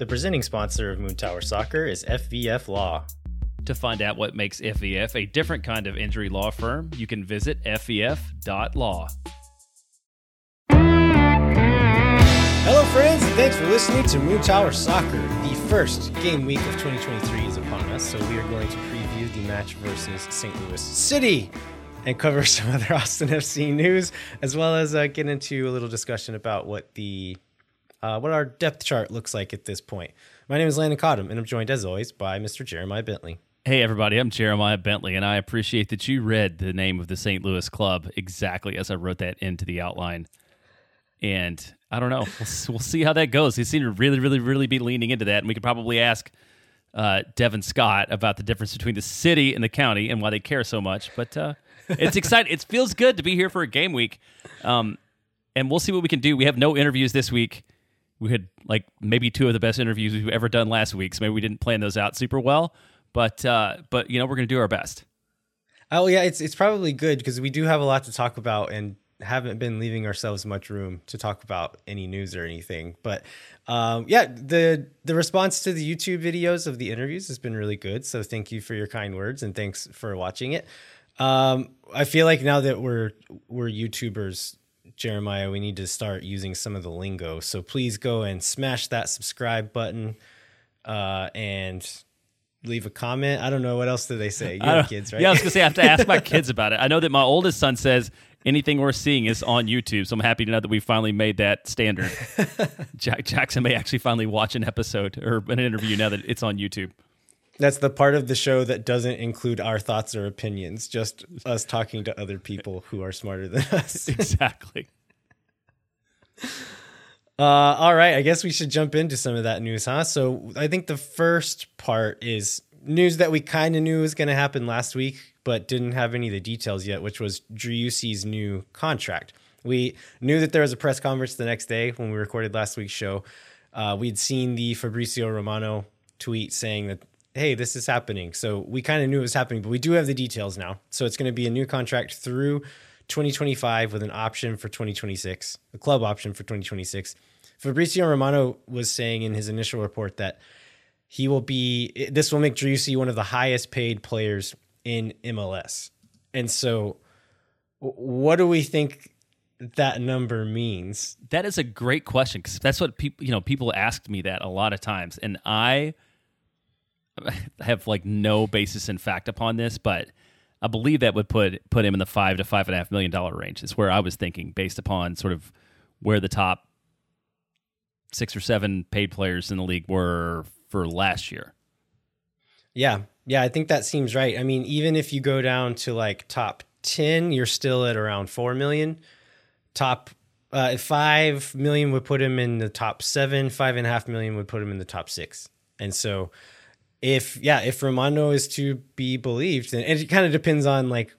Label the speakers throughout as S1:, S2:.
S1: The presenting sponsor of Moon Tower Soccer is FVF Law.
S2: To find out what makes FVF a different kind of injury law firm, you can visit fvf.law.
S1: Hello, friends, and thanks for listening to Moon Tower Soccer. The first game week of 2023 is upon us, so we are going to preview the match versus St. Louis City and cover some other Austin FC news, as well as uh, get into a little discussion about what the uh, what our depth chart looks like at this point. My name is Landon Cottom, and I'm joined as always by Mr. Jeremiah Bentley.
S2: Hey, everybody, I'm Jeremiah Bentley, and I appreciate that you read the name of the St. Louis club exactly as I wrote that into the outline. And I don't know. We'll, we'll see how that goes. He seemed to really, really, really be leaning into that. And we could probably ask uh, Devin Scott about the difference between the city and the county and why they care so much. But uh, it's exciting. it feels good to be here for a game week. Um, and we'll see what we can do. We have no interviews this week we had like maybe two of the best interviews we've ever done last week. So maybe we didn't plan those out super well, but uh, but you know we're to do our best.
S1: Oh yeah, it's it's probably good because we do have a lot to talk about and haven't been leaving ourselves much room to talk about any news or anything. But um, yeah, the the response to the YouTube videos of the interviews has been really good. So thank you for your kind words and thanks for watching it. Um, I feel like now that we're we're YouTubers, Jeremiah, we need to start using some of the lingo. So please go and smash that subscribe button uh, and leave a comment. I don't know what else do they say. You have kids, right?
S2: Yeah, I was gonna say I have to ask my kids about it. I know that my oldest son says anything we're seeing is on YouTube, so I'm happy to know that we finally made that standard. Jack Jackson may actually finally watch an episode or an interview now that it's on YouTube.
S1: That's the part of the show that doesn't include our thoughts or opinions, just us talking to other people who are smarter than us.
S2: exactly.
S1: Uh, all right, I guess we should jump into some of that news, huh? So I think the first part is news that we kind of knew was going to happen last week, but didn't have any of the details yet, which was Driussi's new contract. We knew that there was a press conference the next day when we recorded last week's show. Uh, we'd seen the Fabrizio Romano tweet saying that hey, this is happening. So we kind of knew it was happening, but we do have the details now. So it's going to be a new contract through 2025 with an option for 2026, a club option for 2026. Fabrizio Romano was saying in his initial report that he will be, this will make Driussi one of the highest paid players in MLS. And so, what do we think that number means?
S2: That is a great question because that's what people, you know, people asked me that a lot of times. And I, have like no basis in fact upon this, but I believe that would put put him in the five to five and a half million dollar range. Is where I was thinking based upon sort of where the top six or seven paid players in the league were for last year.
S1: Yeah, yeah, I think that seems right. I mean, even if you go down to like top ten, you're still at around four million. Top uh, five million would put him in the top seven. Five and a half million would put him in the top six. And so if yeah, if Romano is to be believed, and it kind of depends on like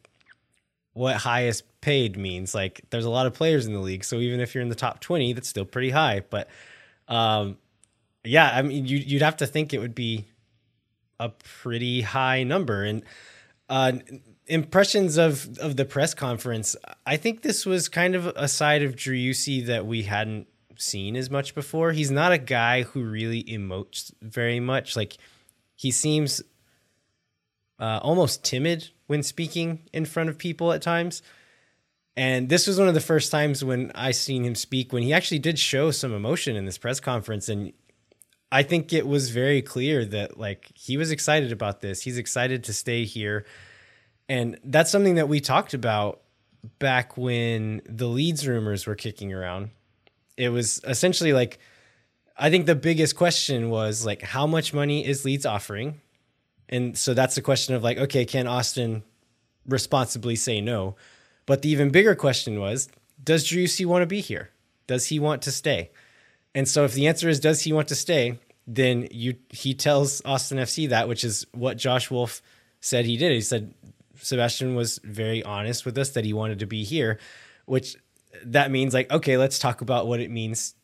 S1: what highest paid means. Like there's a lot of players in the league, so even if you're in the top 20, that's still pretty high. But um, yeah, I mean, you, you'd have to think it would be a pretty high number. And uh, impressions of of the press conference, I think this was kind of a side of Driussi that we hadn't seen as much before. He's not a guy who really emotes very much. Like he seems uh, almost timid when speaking in front of people at times. And this was one of the first times when I seen him speak when he actually did show some emotion in this press conference and I think it was very clear that like he was excited about this. He's excited to stay here. And that's something that we talked about back when the Leeds rumors were kicking around. It was essentially like I think the biggest question was like, how much money is Leeds offering? And so that's the question of like, okay, can Austin responsibly say no? But the even bigger question was, does Driussi want to be here? Does he want to stay? And so if the answer is does he want to stay, then you he tells Austin FC that, which is what Josh Wolff said he did. He said Sebastian was very honest with us that he wanted to be here, which that means like, okay, let's talk about what it means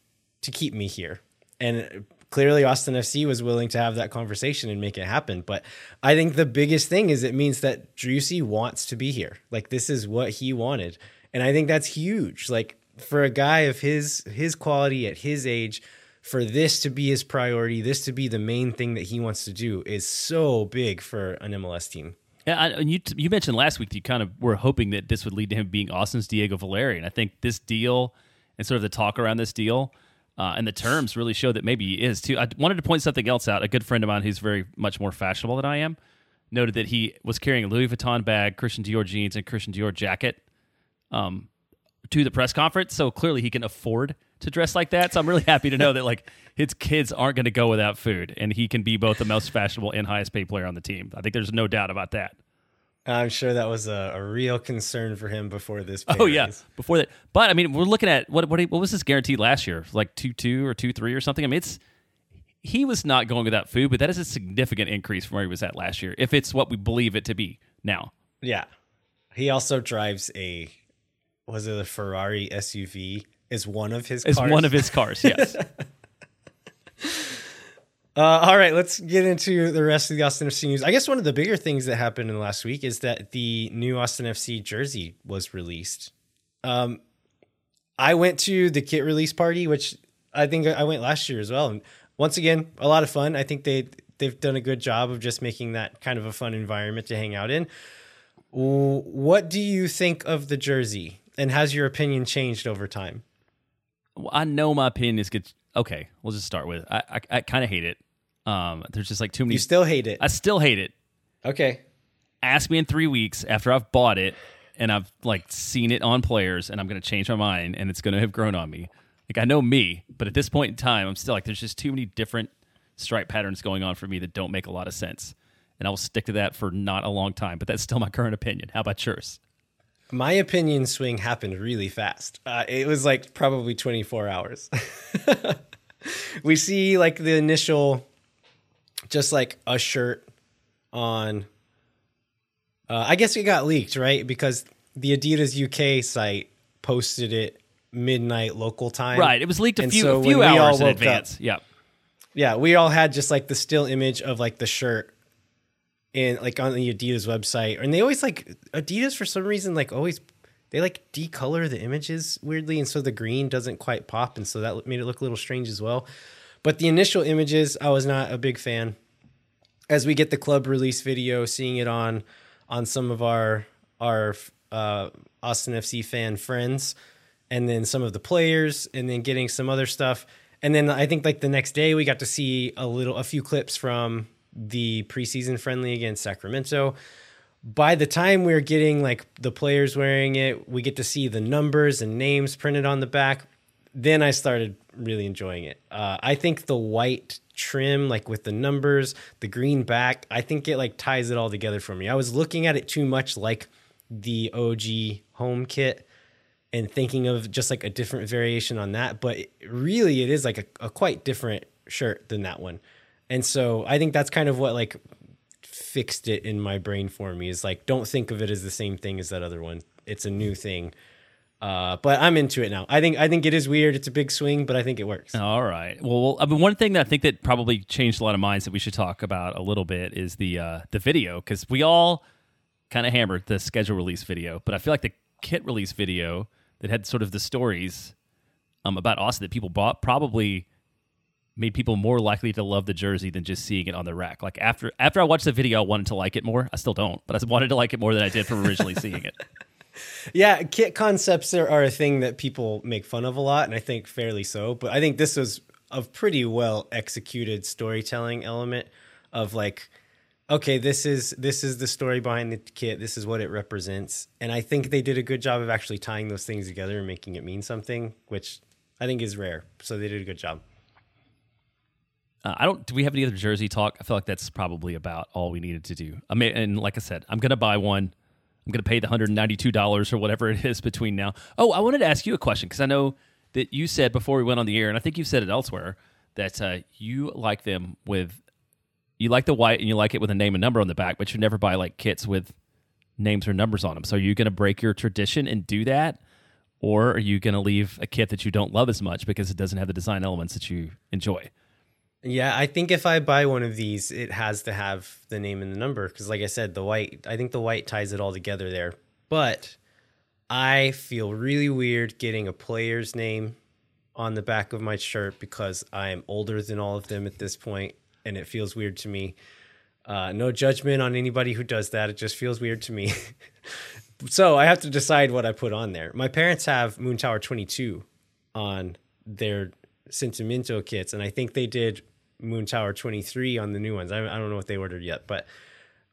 S1: to keep me here and clearly Austin FC was willing to have that conversation and make it happen. But I think the biggest thing is it means that Driussi wants to be here. Like this is what he wanted. And I think that's huge. Like for a guy of his his quality at his age, for this to be his priority, this to be the main thing that he wants to do is so big for an MLS team.
S2: Yeah, I, and you you mentioned last week that you kind of were hoping that this would lead to him being Austin's Diego Valeri, and I think this deal and sort of the talk around this deal uh, and the terms really show that maybe he is too. I wanted to point something else out. A good friend of mine who's very much more fashionable than I am noted that he was carrying a Louis Vuitton bag, Christian Dior jeans, and Christian Dior jacket um, to the press conference. So clearly he can afford to dress like that. So I'm really happy to know that like his kids aren't going to go without food, and he can be both the most fashionable and highest paid player on the team. I think there's no doubt about that.
S1: I'm sure that was a, a real concern for him before this.
S2: oh yeah, before that. But I mean, we're looking at what what what was his guarantee last year? Like two two or two three or something. I mean, it's he was not going without food, but that is a significant increase from where he was at last year, if it's what we believe it to be now.
S1: Yeah, he also drives a was it a Ferrari SUV? Is one of his
S2: is
S1: cars.
S2: one of his cars? Yes.
S1: Uh, all right, let's get into the rest of the Austin FC news. I guess one of the bigger things that happened in the last week is that the new Austin FC jersey was released. Um, I went to the kit release party, which I think I went last year as well, and once again, a lot of fun. I think they they've done a good job of just making that kind of a fun environment to hang out in. What do you think of the jersey, and has your opinion changed over time?
S2: Well, I know my opinion is good. Okay, we'll just start with I I, I kind of hate it. Um, there's just like too many.
S1: You still hate it?
S2: I still hate it.
S1: Okay.
S2: Ask me in three weeks after I've bought it and I've like seen it on players, and I'm gonna change my mind, and it's gonna have grown on me. Like I know me, but at this point in time, I'm still like there's just too many different stripe patterns going on for me that don't make a lot of sense, and I will stick to that for not a long time. But that's still my current opinion. How about yours?
S1: My opinion swing happened really fast. Uh, it was like probably 24 hours. we see like the initial just like a shirt on. Uh, I guess it got leaked, right? Because the Adidas UK site posted it midnight local time.
S2: Right. It was leaked a and few, so a few hours in advance. Up, yeah.
S1: Yeah. We all had just like the still image of like the shirt in like on the Adidas website. And they always like Adidas for some reason, like always they like decolor the images weirdly. And so the green doesn't quite pop. And so that made it look a little strange as well. But the initial images, I was not a big fan. As we get the club release video, seeing it on on some of our our uh, Austin FC fan friends, and then some of the players, and then getting some other stuff, and then I think like the next day we got to see a little a few clips from the preseason friendly against Sacramento. By the time we we're getting like the players wearing it, we get to see the numbers and names printed on the back then I started really enjoying it. Uh, I think the white trim, like with the numbers, the green back, I think it like ties it all together for me. I was looking at it too much like the OG home kit and thinking of just like a different variation on that, but it, really it is like a, a quite different shirt than that one. And so I think that's kind of what like fixed it in my brain for me is like don't think of it as the same thing as that other one. It's a new thing uh, but I'm into it now. I think I think it is weird. It's a big swing, but I think it works.
S2: All right. Well, I mean, one thing that I think that probably changed a lot of minds that we should talk about a little bit is the uh, the video because we all kind of hammered the schedule release video, but I feel like the kit release video that had sort of the stories um, about Austin that people bought probably made people more likely to love the jersey than just seeing it on the rack. Like after after I watched the video, I wanted to like it more. I still don't, but I wanted to like it more than I did from originally seeing it.
S1: yeah, kit concepts are, are a thing that people make fun of a lot, and I think fairly so. But I think this was a pretty well executed storytelling element of like, okay, this is this is the story behind the kit. This is what it represents, and I think they did a good job of actually tying those things together and making it mean something, which I think is rare. So they did a good job.
S2: Uh, I don't. Do we have any other jersey talk? I feel like that's probably about all we needed to do. I mean, and like I said, I'm gonna buy one. I'm going to pay the $192 or whatever it is between now. Oh, I wanted to ask you a question because I know that you said before we went on the air, and I think you've said it elsewhere, that uh, you like them with, you like the white and you like it with a name and number on the back, but you never buy like kits with names or numbers on them. So are you going to break your tradition and do that? Or are you going to leave a kit that you don't love as much because it doesn't have the design elements that you enjoy?
S1: Yeah, I think if I buy one of these, it has to have the name and the number because, like I said, the white. I think the white ties it all together there. But I feel really weird getting a player's name on the back of my shirt because I am older than all of them at this point, and it feels weird to me. Uh, no judgment on anybody who does that. It just feels weird to me. so I have to decide what I put on there. My parents have Moon Tower 22 on their Sentimento kits, and I think they did Moon Tower 23 on the new ones. I, I don't know what they ordered yet, but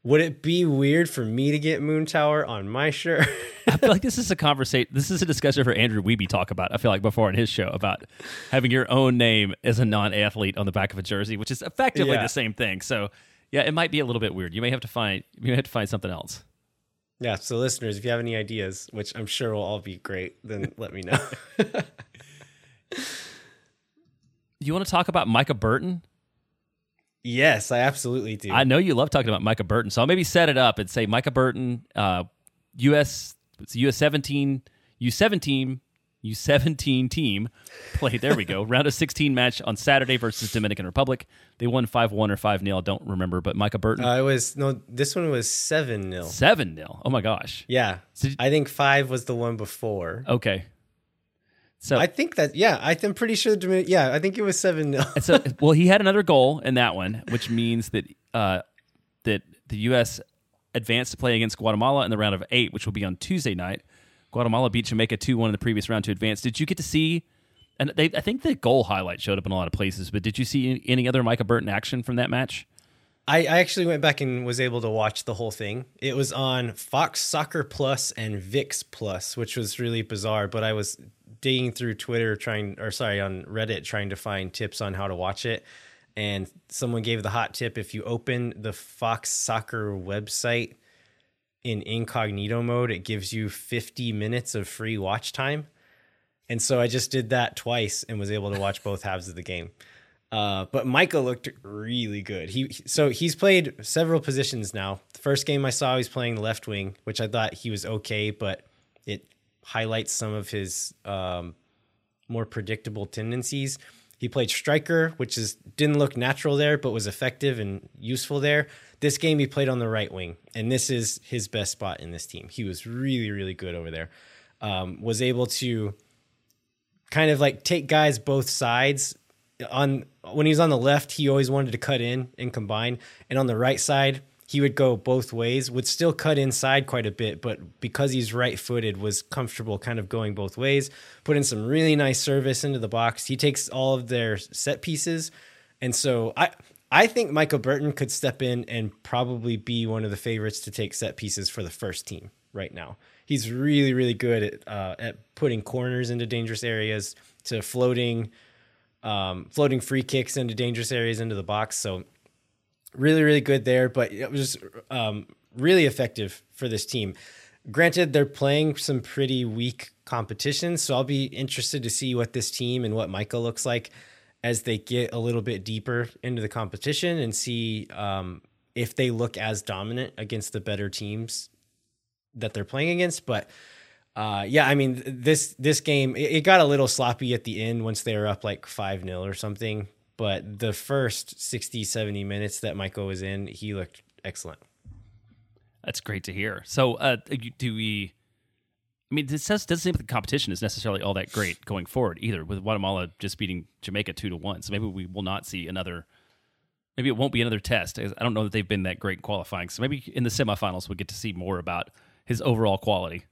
S1: would it be weird for me to get Moon Tower on my shirt?
S2: I feel like this is a conversation. This is a discussion for Andrew Wiebe talk about. I feel like before on his show about having your own name as a non-athlete on the back of a jersey, which is effectively
S1: Yeah.
S2: the same thing. So yeah, it might be a little bit weird. You may have to find you may have to find something else.
S1: yeah, so listeners, if you have any ideas, which I'm sure will all be great, then let me know.
S2: You want to talk about Micah Burton?
S1: yes, I absolutely do.
S2: I know you love talking about Micah Burton, so I'll maybe set it up and say Micah Burton, uh, U.S. it's U.S. seventeen, U seventeen, U seventeen team played. There we go. Round of sixteen match on Saturday versus Dominican Republic. They won five one or five 0 I don't remember, but Micah Burton
S1: uh, it was no, this one was seven 0
S2: seven 0 Oh my gosh.
S1: Yeah,
S2: So-
S1: I think five was the one before.
S2: Okay. So
S1: I think that yeah, I am pretty sure. Yeah, I think it was seven 0
S2: so, well, he had another goal in that one, which means that uh, that the U.S. advanced to play against Guatemala in the round of eight, which will be on Tuesday night. Guatemala beat Jamaica two one in the previous round to advance. Did you get to see? And they, I think the goal highlight showed up in a lot of places, but did you see any other Micah Burton action from that match?
S1: I, I actually went back and was able to watch the whole thing. It was on Fox Soccer Plus and VIX Plus, which was really bizarre. But I was digging through Twitter trying, or sorry, on Reddit trying to find tips on how to watch it. And someone gave the hot tip if you open the Fox Soccer website in incognito mode, it gives you 50 minutes of free watch time. And so I just did that twice and was able to watch both halves of the game. Uh, but Micah looked really good. He so he's played several positions now. The first game I saw, he was playing left wing, which I thought he was okay, but it highlights some of his um, more predictable tendencies. He played striker, which is didn't look natural there, but was effective and useful there. This game he played on the right wing, and this is his best spot in this team. He was really, really good over there. Um, was able to kind of like take guys both sides. On when he was on the left, he always wanted to cut in and combine, and on the right side, he would go both ways. Would still cut inside quite a bit, but because he's right-footed, was comfortable kind of going both ways. Put in some really nice service into the box. He takes all of their set pieces, and so I I think Micah Burton could step in and probably be one of the favorites to take set pieces for the first team right now. He's really, really good at uh, at putting corners into dangerous areas, to floating, um, floating free kicks into dangerous areas into the box. So really, really good there. But it was um, really effective for this team. Granted, they're playing some pretty weak competition, so I'll be interested to see what this team and what Micah looks like as they get a little bit deeper into the competition and see um, if they look as dominant against the better teams that they're playing against. But uh, yeah, I mean this this game it, it got a little sloppy at the end once they were up like five 0 or something. But the first 60, 70 minutes that Micah was in, he looked excellent.
S2: That's great to hear. So, uh, do we? I mean, this does, doesn't seem like the competition is necessarily all that great going forward either. With Guatemala just beating Jamaica two to one, so maybe we will not see another. Maybe it won't be another test. I don't know that they've been that great qualifying. So maybe in the semifinals we'll get to see more about his overall quality.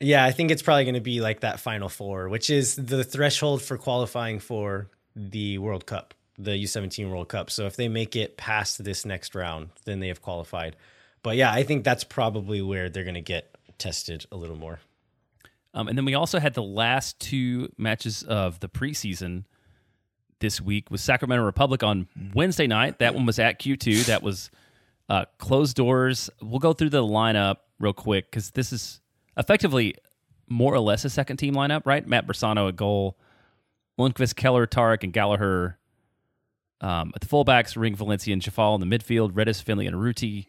S1: Yeah, I think it's probably going to be like that final four, which is the threshold for qualifying for the World Cup, the U17 World Cup. So if they make it past this next round, then they have qualified. But yeah, I think that's probably where they're going to get tested a little more.
S2: Um, and then we also had the last two matches of the preseason this week with Sacramento Republic on Wednesday night. That one was at Q2. That was uh, closed doors. We'll go through the lineup real quick because this is effectively more or less a second team lineup, right? Matt Bersano at goal, Lundkvist, Keller, Tarek, and Gallagher um, at the fullbacks, Ring, Valencia, and Jafal in the midfield, Redes, Finlay, and Ruti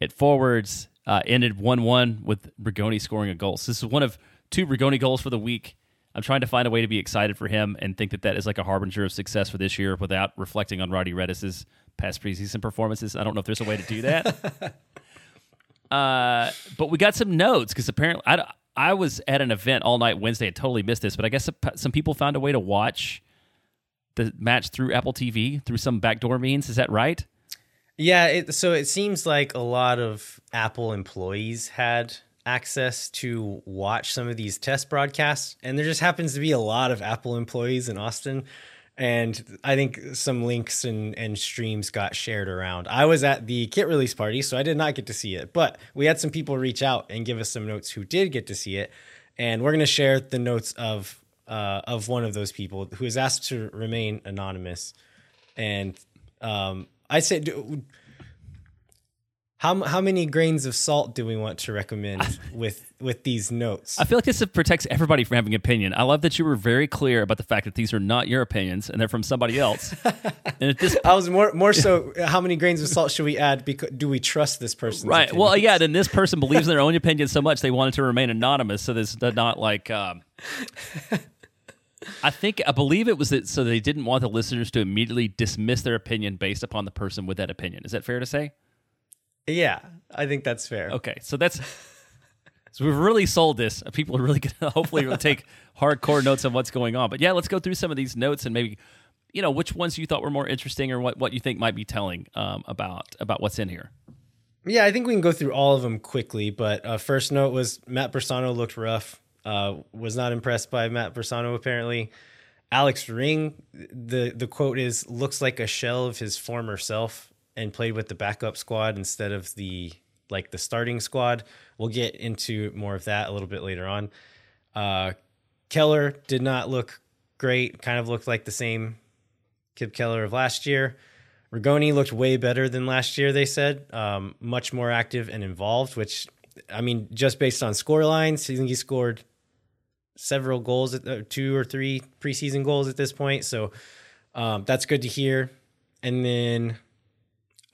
S2: at forwards. Uh, ended 1 1 with Rigoni scoring a goal. So this is one of two Rigoni goals for the week. I'm trying to find a way to be excited for him and think that that is like a harbinger of success for this year without reflecting on Roddy Redes's past preseason performances. I don't know if there's a way to do that. uh, but we got some notes because apparently I, I was at an event all night Wednesday. I totally missed this, but I guess some people found a way to watch the match through Apple TV through some backdoor means. Is that right?
S1: Yeah. It, so it seems like a lot of Apple employees had access to watch some of these test broadcasts, and there just happens to be a lot of Apple employees in Austin. And I think some links and, and streams got shared around. I was at the kit release party, so I did not get to see it. But we had some people reach out and give us some notes who did get to see it. And we're going to share the notes of uh, of one of those people who is asked to remain anonymous. And um, I said, how how many grains of salt do we want to recommend with with these notes?
S2: I feel like this protects everybody from having opinion. I love that you were very clear about the fact that these are not your opinions and they're from somebody else.
S1: and at this, I was more more so. How many grains of salt should we add? Because do we trust this person?
S2: Right. Well, yeah. Then this person believes in their own opinion so much they wanted to remain anonymous. So this not like. Um, I think I believe it was that so they didn't want the listeners to immediately dismiss their opinion based upon the person with that opinion. Is that fair to say?
S1: Yeah, I think that's fair.
S2: Okay, so that's so we've really sold this. People are really gonna hopefully take hardcore notes on what's going on. But yeah, let's go through some of these notes and maybe you know which ones you thought were more interesting or what what you think might be telling um, about about what's in here.
S1: Yeah, I think we can go through all of them quickly. But uh, first note was Matt Bersano looked rough. Uh, was not impressed by Matt Bersano apparently. Alex Ring, the the quote is looks like a shell of his former self and played with the backup squad instead of the like the starting squad. We'll get into more of that a little bit later on. Uh, Keller did not look great. Kind of looked like the same Kipp Keller of last year. Rigoni looked way better than last year. They said um, much more active and involved. Which I mean, just based on score lines, I think he scored several goals, at, uh, two or three preseason goals at this point. So um, that's good to hear. And then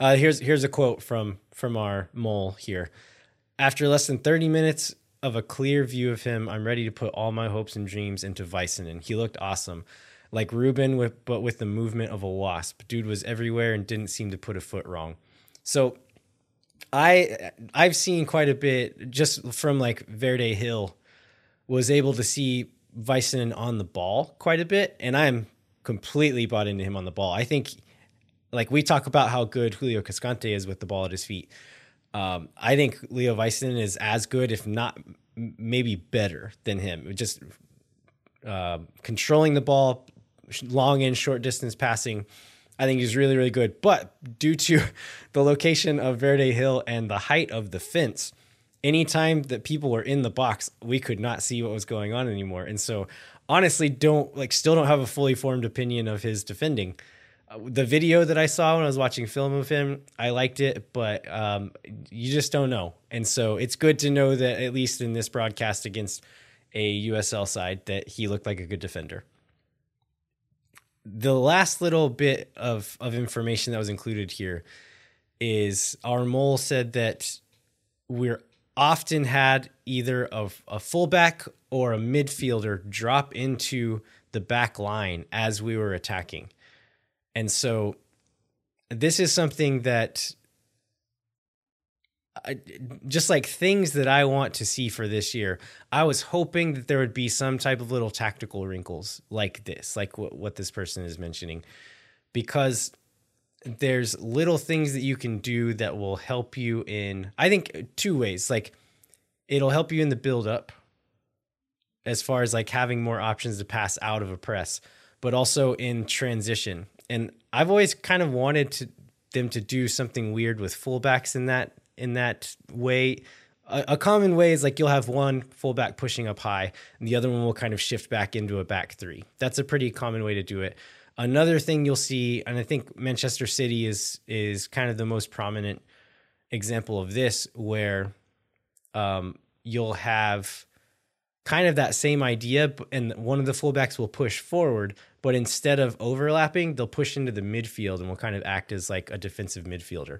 S1: uh, here's here's a quote from from our mole here. After less than 30 minutes of a clear view of him, I'm ready to put all my hopes and dreams into Väisänen. He looked awesome, like Ruben, with but with the movement of a wasp. Dude was everywhere and didn't seem to put a foot wrong. So I I've seen quite a bit just from like Verde Hill was able to see Väisänen on the ball quite a bit, and I'm completely bought into him on the ball. I think, like we talk about how good Julio Cascante is with the ball at his feet. Um, I think Leo Väisänen is as good, if not maybe better than him. Just uh, controlling the ball, long and short distance passing. I think he's really, really good. But due to the location of Verde Hill and the height of the fence, anytime that people were in the box, we could not see what was going on anymore. And so, honestly, don't like still don't have a fully formed opinion of his defending. The video that I saw when I was watching film of him, I liked it, but um, you just don't know. And so, it's good to know that at least in this broadcast against a USL side, that he looked like a good defender. The last little bit of of information that was included here is our mole said that we're often had either a, a fullback or a midfielder drop into the back line as we were attacking. And so this is something that I, just like things that I want to see for this year. I was hoping that there would be some type of little tactical wrinkles like this, like what, what this person is mentioning, because there's little things that you can do that will help you in I think two ways. Like it'll help you in the build up as far as like having more options to pass out of a press, but also in transition. And I've always kind of wanted to them to do something weird with fullbacks in that in that way. A, a common way is like you'll have one fullback pushing up high, and the other one will kind of shift back into a back three. That's a pretty common way to do it. Another thing you'll see, and I think Manchester City is is kind of the most prominent example of this, where um, you'll have kind of that same idea, and one of the fullbacks will push forward, but instead of overlapping, they'll push into the midfield and will kind of act as like a defensive midfielder.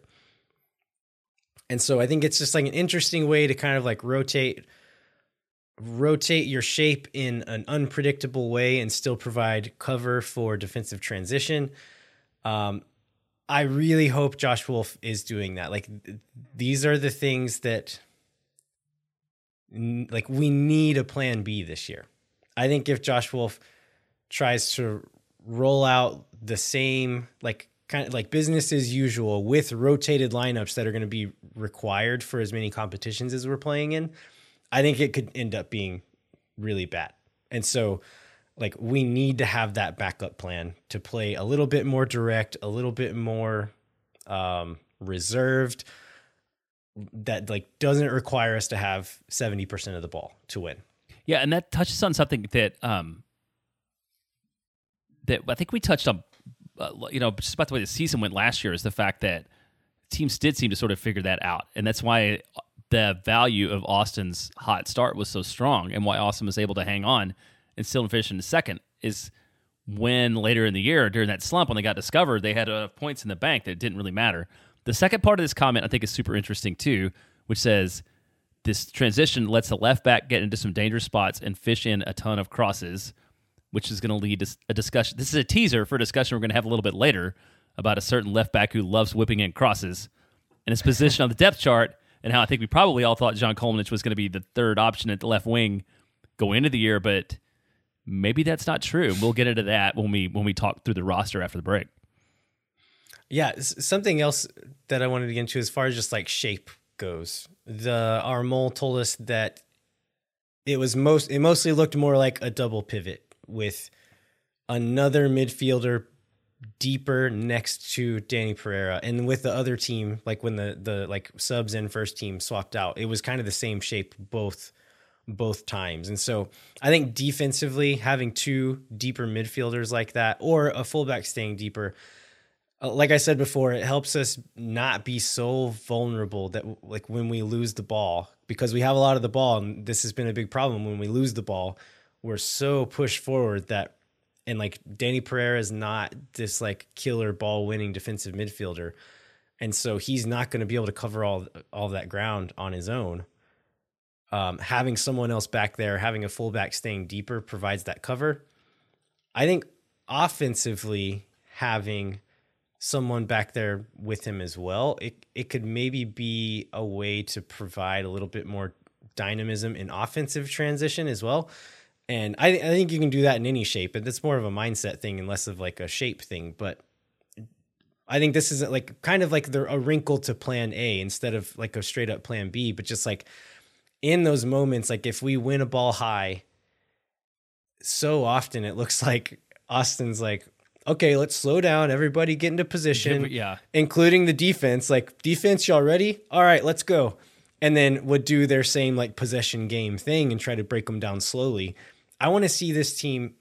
S1: And so I think it's just like an interesting way to kind of like rotate rotate your shape in an unpredictable way and still provide cover for defensive transition. Um, I really hope Josh Wolff is doing that. Like these are the things that like we need a plan B this year. I think if Josh Wolff tries to roll out the same like kind of like business as usual with rotated lineups that are going to be required for as many competitions as we're playing in, I think it could end up being really bad. And so like we need to have that backup plan to play a little bit more direct, a little bit more um reserved that like doesn't require us to have 70% of the ball to win.
S2: Yeah, and that touches on something that um that I think we touched on uh, you know, just about the way the season went last year is the fact that teams did seem to sort of figure that out. And that's why the value of Austin's hot start was so strong and why Austin was able to hang on and still finish in the second is when later in the year during that slump when they got discovered, they had enough points in the bank that it didn't really matter. The second part of this comment I think is super interesting too, which says this transition lets the left back get into some dangerous spots and fish in a ton of crosses, which is going to lead to a discussion. This is a teaser for a discussion we're going to have a little bit later about a certain left back who loves whipping in crosses and his position on the depth chart and how I think we probably all thought Žan Kolmanič was going to be the third option at the left wing going into the year, but maybe that's not true. We'll get into that when we when we talk through the roster after the break.
S1: Yeah, something else that I wanted to get into as far as just like shape goes. The our mole told us that it was most it mostly looked more like a double pivot with another midfielder deeper next to Danny Pereira and with the other team like when the the like subs and first team swapped out it was kind of the same shape both both times. And so I think defensively having two deeper midfielders like that or a fullback staying deeper uh, like I said before, it helps us not be so vulnerable that like when we lose the ball because we have a lot of the ball and this has been a big problem when we lose the ball, we're so pushed forward that and like Danny Pereira is not this like killer ball winning defensive midfielder. And so he's not going to be able to cover all all that ground on his own. Um, having someone else back there, having a fullback staying deeper provides that cover. I think offensively having someone back there with him as well, it it could maybe be a way to provide a little bit more dynamism in offensive transition as well. And I, I think you can do that in any shape, and that's more of a mindset thing and less of like a shape thing. But I think this is like kind of like the, a wrinkle to plan A instead of like a straight up plan B, but just like in those moments, like if we win a ball high, so often it looks like Austin's like, okay, let's slow down. Everybody get into position.
S2: Yeah.
S1: Including the defense. Like, defense, y'all ready? All right, let's go. And then would do their same like possession game thing and try to break them down slowly. I want to see this team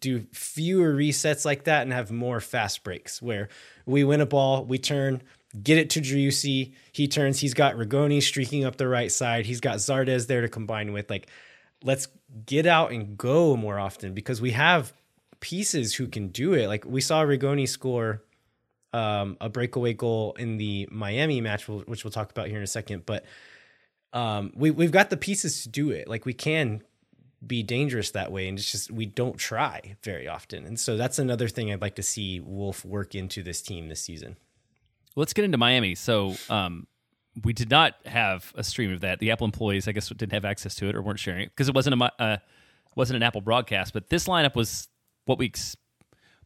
S1: do fewer resets like that and have more fast breaks where we win a ball, we turn, get it to Driussi. He turns, he's got Rigoni streaking up the right side. He's got Zardes there to combine with. Like, let's get out and go more often because we have pieces who can do it. Like we saw Rigoni score um, a breakaway goal in the Miami match, which we'll talk about here in a second. But um, we we've got the pieces to do it. Like we can be dangerous that way, and it's just we don't try very often. And so that's another thing I'd like to see Wolff work into this team this season.
S2: Let's get into Miami. So um, we did not have a stream of that. The Apple employees, I guess, didn't have access to it or weren't sharing it because it wasn't a uh, wasn't an Apple broadcast. But this lineup was what we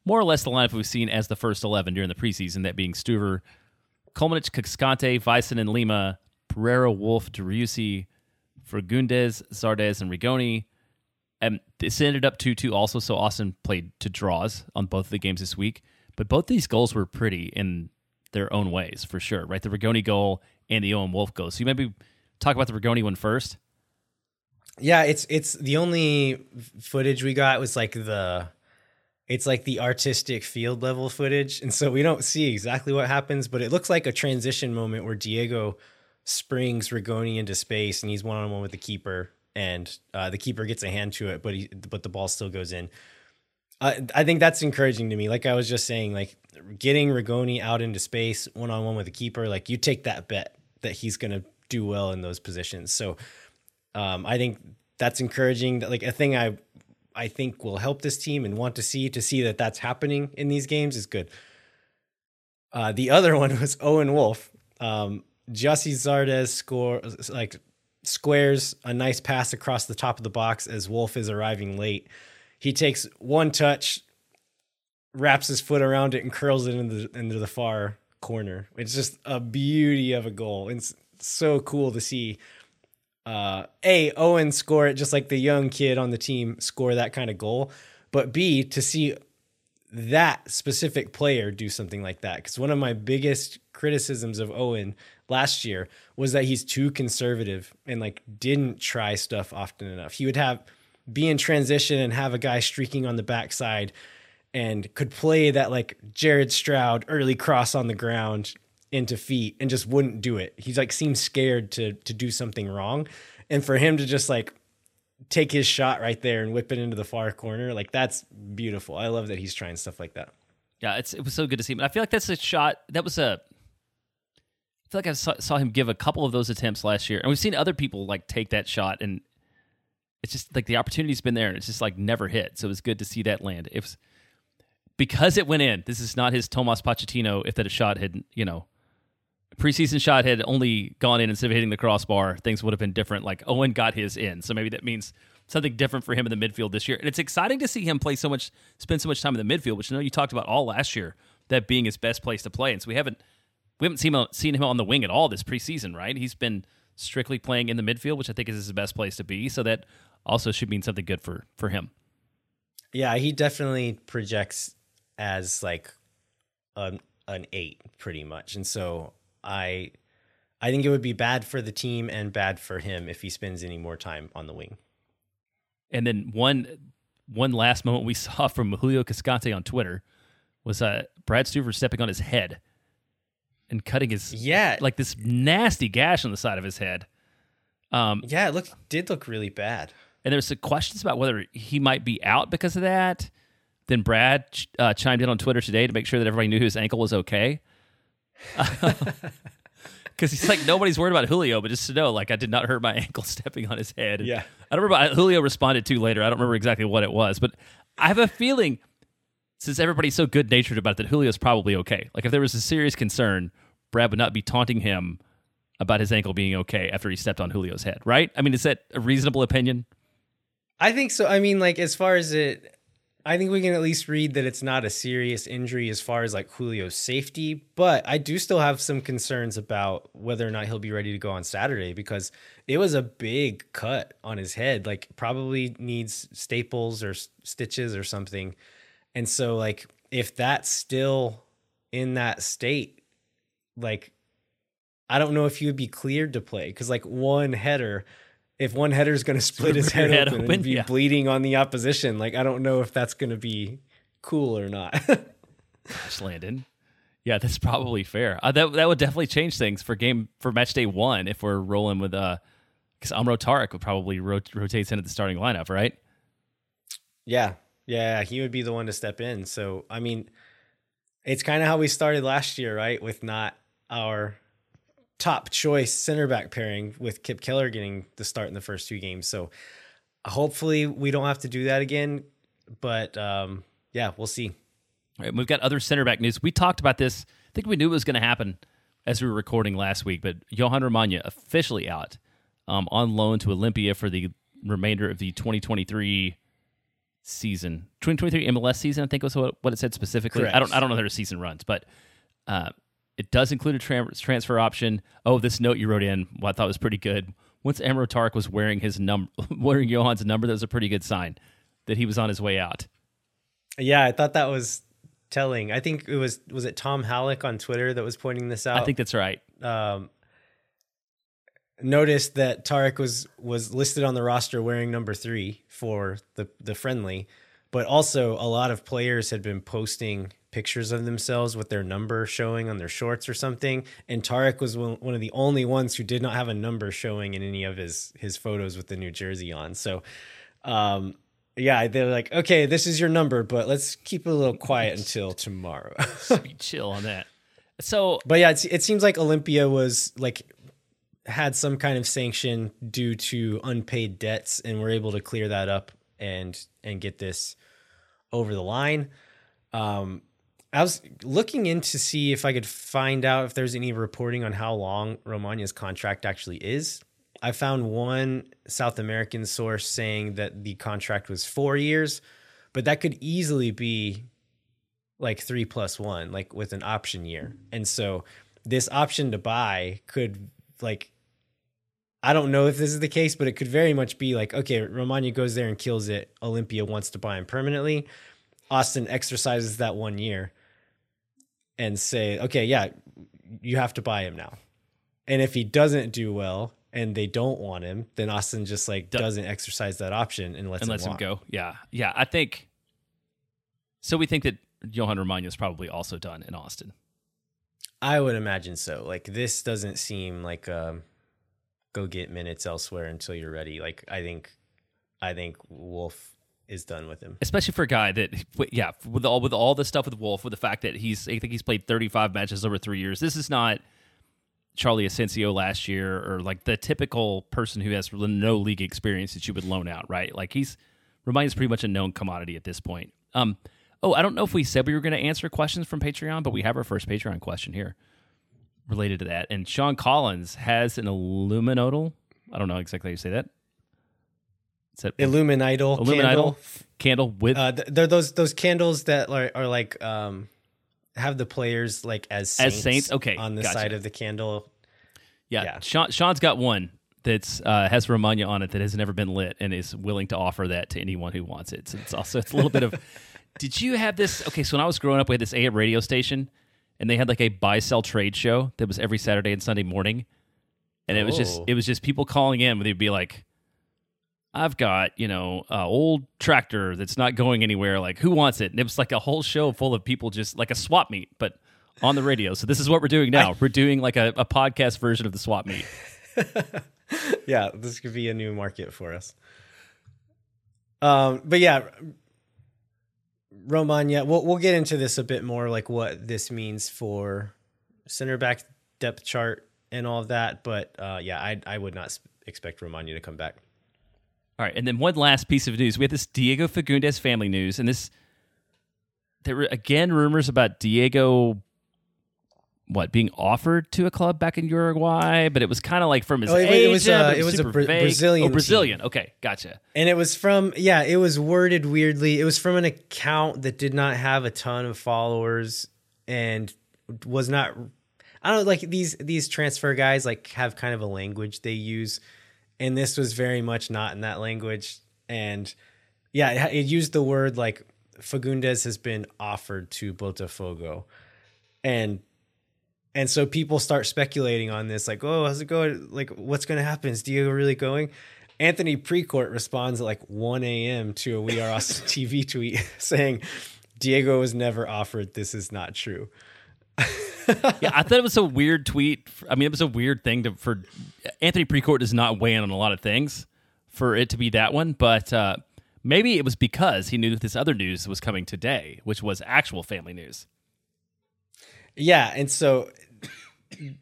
S2: more or less the lineup we've seen as the first 11 during the preseason, that being Stuver, Kolmanič, Cascante, Väisänen, and Lima, Pereira, Wolff, Driussi, Fagundez, Zardes, and Rigoni. And this ended up 2 2 also, so Austin played to draws on both of the games this week. But both these goals were pretty in their own ways, for sure, right? The Rigoni goal and the Owen Wolff goal. So you maybe talk about the Rigoni one first.
S1: Yeah, it's it's the only footage we got was like the it's like the artistic field level footage. And so we don't see exactly what happens, but it looks like a transition moment where Diego springs Rigoni into space and he's one on one with the keeper and uh, the keeper gets a hand to it, but he, but the ball still goes in. Uh, I think that's encouraging to me. Like I was just saying, like getting Rigoni out into space one on one with the keeper, like you take that bet that he's going to do well in those positions. So um, I think that's encouraging. Like a thing I I think will help this team and want to see to see that that's happening in these games is good. Uh, the other one was Owen Wolff. Um, Zardes score like squares a nice pass across the top of the box as Wolff is arriving late. He takes one touch, wraps his foot around it, and curls it into the, into the far corner. It's just a beauty of a goal. It's so cool to see. Uh, a Owen score it just like the young kid on the team score that kind of goal, but B to see that specific player do something like that. Because one of my biggest criticisms of Owen last year was that he's too conservative and like didn't try stuff often enough. He would have be in transition and have a guy streaking on the backside and could play that like Jared Stroud early cross on the ground into feet and just wouldn't do it. He's like seems scared to to do something wrong. And for him to just like take his shot right there and whip it into the far corner, like that's beautiful. I love that he's trying stuff like that.
S2: Yeah, it's it was so good to see him. I feel like that's a shot that was a feel like I saw, saw him give a couple of those attempts last year. And we've seen other people like take that shot and it's just like the opportunity's been there and it's just like never hit. So it was good to see that land. It was because it went in. This is not his Tomas Pochettino if that shot had, you know, preseason shot had only gone in instead of hitting the crossbar, things would have been different. Like Owen got his in, so maybe that means something different for him in the midfield this year. And it's exciting to see him play so much, spend so much time in the midfield, which I know you talked about all last year, that being his best place to play. And so we haven't we haven't seen him, seen him on the wing at all this preseason, right? He's been strictly playing in the midfield, which I think is his best place to be. So that also should mean something good for for him.
S1: Yeah, he definitely projects as like an an eight, pretty much, and so I I think it would be bad for the team and bad for him if he spends any more time on the wing.
S2: And then one one last moment we saw from Julio Cascante on Twitter was uh, Brad Stuver stepping on his head and cutting his
S1: yeah
S2: like this nasty gash on the side of his head.
S1: Um, yeah, it looked did look really bad.
S2: And there's some questions about whether he might be out because of that. Then Brad uh, chimed in on Twitter today to make sure that everybody knew his ankle was okay because he's like nobody's worried about Julio, but just to know, like I did not hurt my ankle stepping on his head.
S1: Yeah,
S2: I don't remember. Julio responded to later. I don't remember exactly what it was, but I have a feeling since everybody's so good natured about it, that Julio's probably okay. Like if there was a serious concern, Brad would not be taunting him about his ankle being okay after he stepped on Julio's head, right? I mean, is that a reasonable opinion?
S1: I think so. I mean, like as far as it I think we can at least read that it's not a serious injury as far as like Julio's safety, but I do still have some concerns about whether or not he'll be ready to go on Saturday because it was a big cut on his head, like probably needs staples or stitches or something. And so like if that's still in that state, like I don't know if you would be cleared to play cuz like one header if one header is going to split his head, head, open, open and be yeah. bleeding on the opposition, like I don't know if that's going to be cool or not.
S2: Gosh, Landon. Yeah, that's probably fair. Uh, that that would definitely change things for game for match day one if we're rolling with uh because Amro Tarek would probably rot- rotate into the starting lineup, right?
S1: Yeah, yeah, he would be the one to step in. So I mean, it's kind of how we started last year, right? With not our top choice center back pairing with Kipp Keller getting the start in the first two games. So hopefully we don't have to do that again. But um, yeah, we'll see.
S2: All right, we've got other center back news. We talked about this. I think we knew it was going to happen as we were recording last week. But Jhohan Romaña officially out um, on loan to Olimpia for the remainder of the 2023 season, 2023 MLS season. I think was what, what it said specifically. Correct. I don't I don't know how the season runs, but uh, it does include a tra- transfer option. Oh, this note you wrote in, well, I thought was pretty good. Once Amro Tarek was wearing his number, wearing Jhohan's number, that was a pretty good sign that he was on his way out.
S1: Yeah, I thought that was telling. I think it was was it Tom Halleck on Twitter that was pointing this out.
S2: I think that's right. Um,
S1: noticed that Tarek was was listed on the roster wearing number three for the the friendly, but also a lot of players had been posting pictures of themselves with their number showing on their shorts or something. And Tarek was one of the only ones who did not have a number showing in any of his his photos with the New Jersey on. So, um, yeah, they're like, okay, this is your number, but let's keep it a little quiet until tomorrow.
S2: chill on that. So,
S1: but yeah, it seems like Olimpia was like had some kind of sanction due to unpaid debts, and we're able to clear that up and and get this over the line. Um, I was looking in to see if I could find out if there's any reporting on how long Romaña's contract actually is. I found one South American source saying that the contract was four years, but that could easily be like three plus one, like with an option year. And so this option to buy could like I don't know if this is the case, but it could very much be like, okay, Romaña goes there and kills it. Olimpia wants to buy him permanently. Austin exercises that one year and say, okay, yeah, you have to buy him now. And if he doesn't do well and they don't want him, then Austin just like doesn't exercise that option and lets,
S2: and
S1: him,
S2: lets him
S1: walk.
S2: go. Yeah, yeah. I think. So we think that Jhohan Romaña is probably also done in Austin.
S1: I would imagine so. Like this doesn't seem like um, go get minutes elsewhere until you're ready. Like I think, I think Wolff is done with him.
S2: especially for a guy that yeah with all with all the stuff with Wolff with the fact that he's I think he's played 35 matches over 3 years this is not Charlie Asensio last year or like the typical person who has no league experience that you would loan out right like he's Romaña's pretty much a known commodity at this point um oh I don't know if we said we were going to answer questions from Patreon but we have our first Patreon question here related to that and Sean Collins has an Illuminidol I don't know exactly how you say that is that
S1: Illuminidol,
S2: Illuminidol
S1: candle.
S2: candle with
S1: Uh, they're those those candles that are, are like um, have the players like as saints,
S2: As saints? Okay,
S1: on the
S2: gotcha.
S1: side of the candle.
S2: Yeah,
S1: Yeah.
S2: Sean, Sean's got one that's uh, has Romaña on it that has never been lit and is willing to offer that to anyone who wants it. So it's also it's a little bit of. Did you have this? Okay, so when I was growing up, we had this AM radio station, and they had like a buy sell trade show that was every Saturday and Sunday morning, and it was just
S1: Oh.
S2: it was just people calling in. Where they'd be like. I've got, you know, a old tractor that's not going anywhere. Like, who wants it? And it was like a whole show full of people just like a swap meet, but on the radio. So this is what we're doing now. we're doing like a, a podcast version of the swap meet.
S1: Yeah, this could be a new market for us. Um, but yeah, Romaña. We'll we'll get into this a bit more, like what this means for center back depth chart and all of that. But uh, yeah, I I would not expect Romaña to come back.
S2: All right, and then one last piece of news: we had this Diego Fagundes family news, and this there were again rumors about Diego, what being offered to a club back in Uruguay, but it was kind of like from his
S1: Oh, it-
S2: agent.
S1: it was, uh,
S2: but
S1: it was a Bra- Brazilian
S2: Oh, Brazilian. Okay, gotcha.
S1: And it was from yeah, it was worded weirdly. It was from an account that did not have a ton of followers and was not I don't know, like these these transfer guys like have kind of a language they use and this was very much not in that language and yeah, it, it used the word like Fagundes has been offered to Botafogo. And and so people start speculating on this, like, oh, how's it going? Like, what's going to happen? Is Diego really going? Anthony Precourt responds at like 1 a.m. to a We Are Austin TV tweet saying, Diego was never offered. This is not true.
S2: Yeah, I thought it was a weird tweet. I mean, it was a weird thing to for Anthony Precourt does not weigh in on a lot of things for it to be that one, but uh, maybe it was because he knew that this other news was coming today, which was actual family news.
S1: Yeah. And so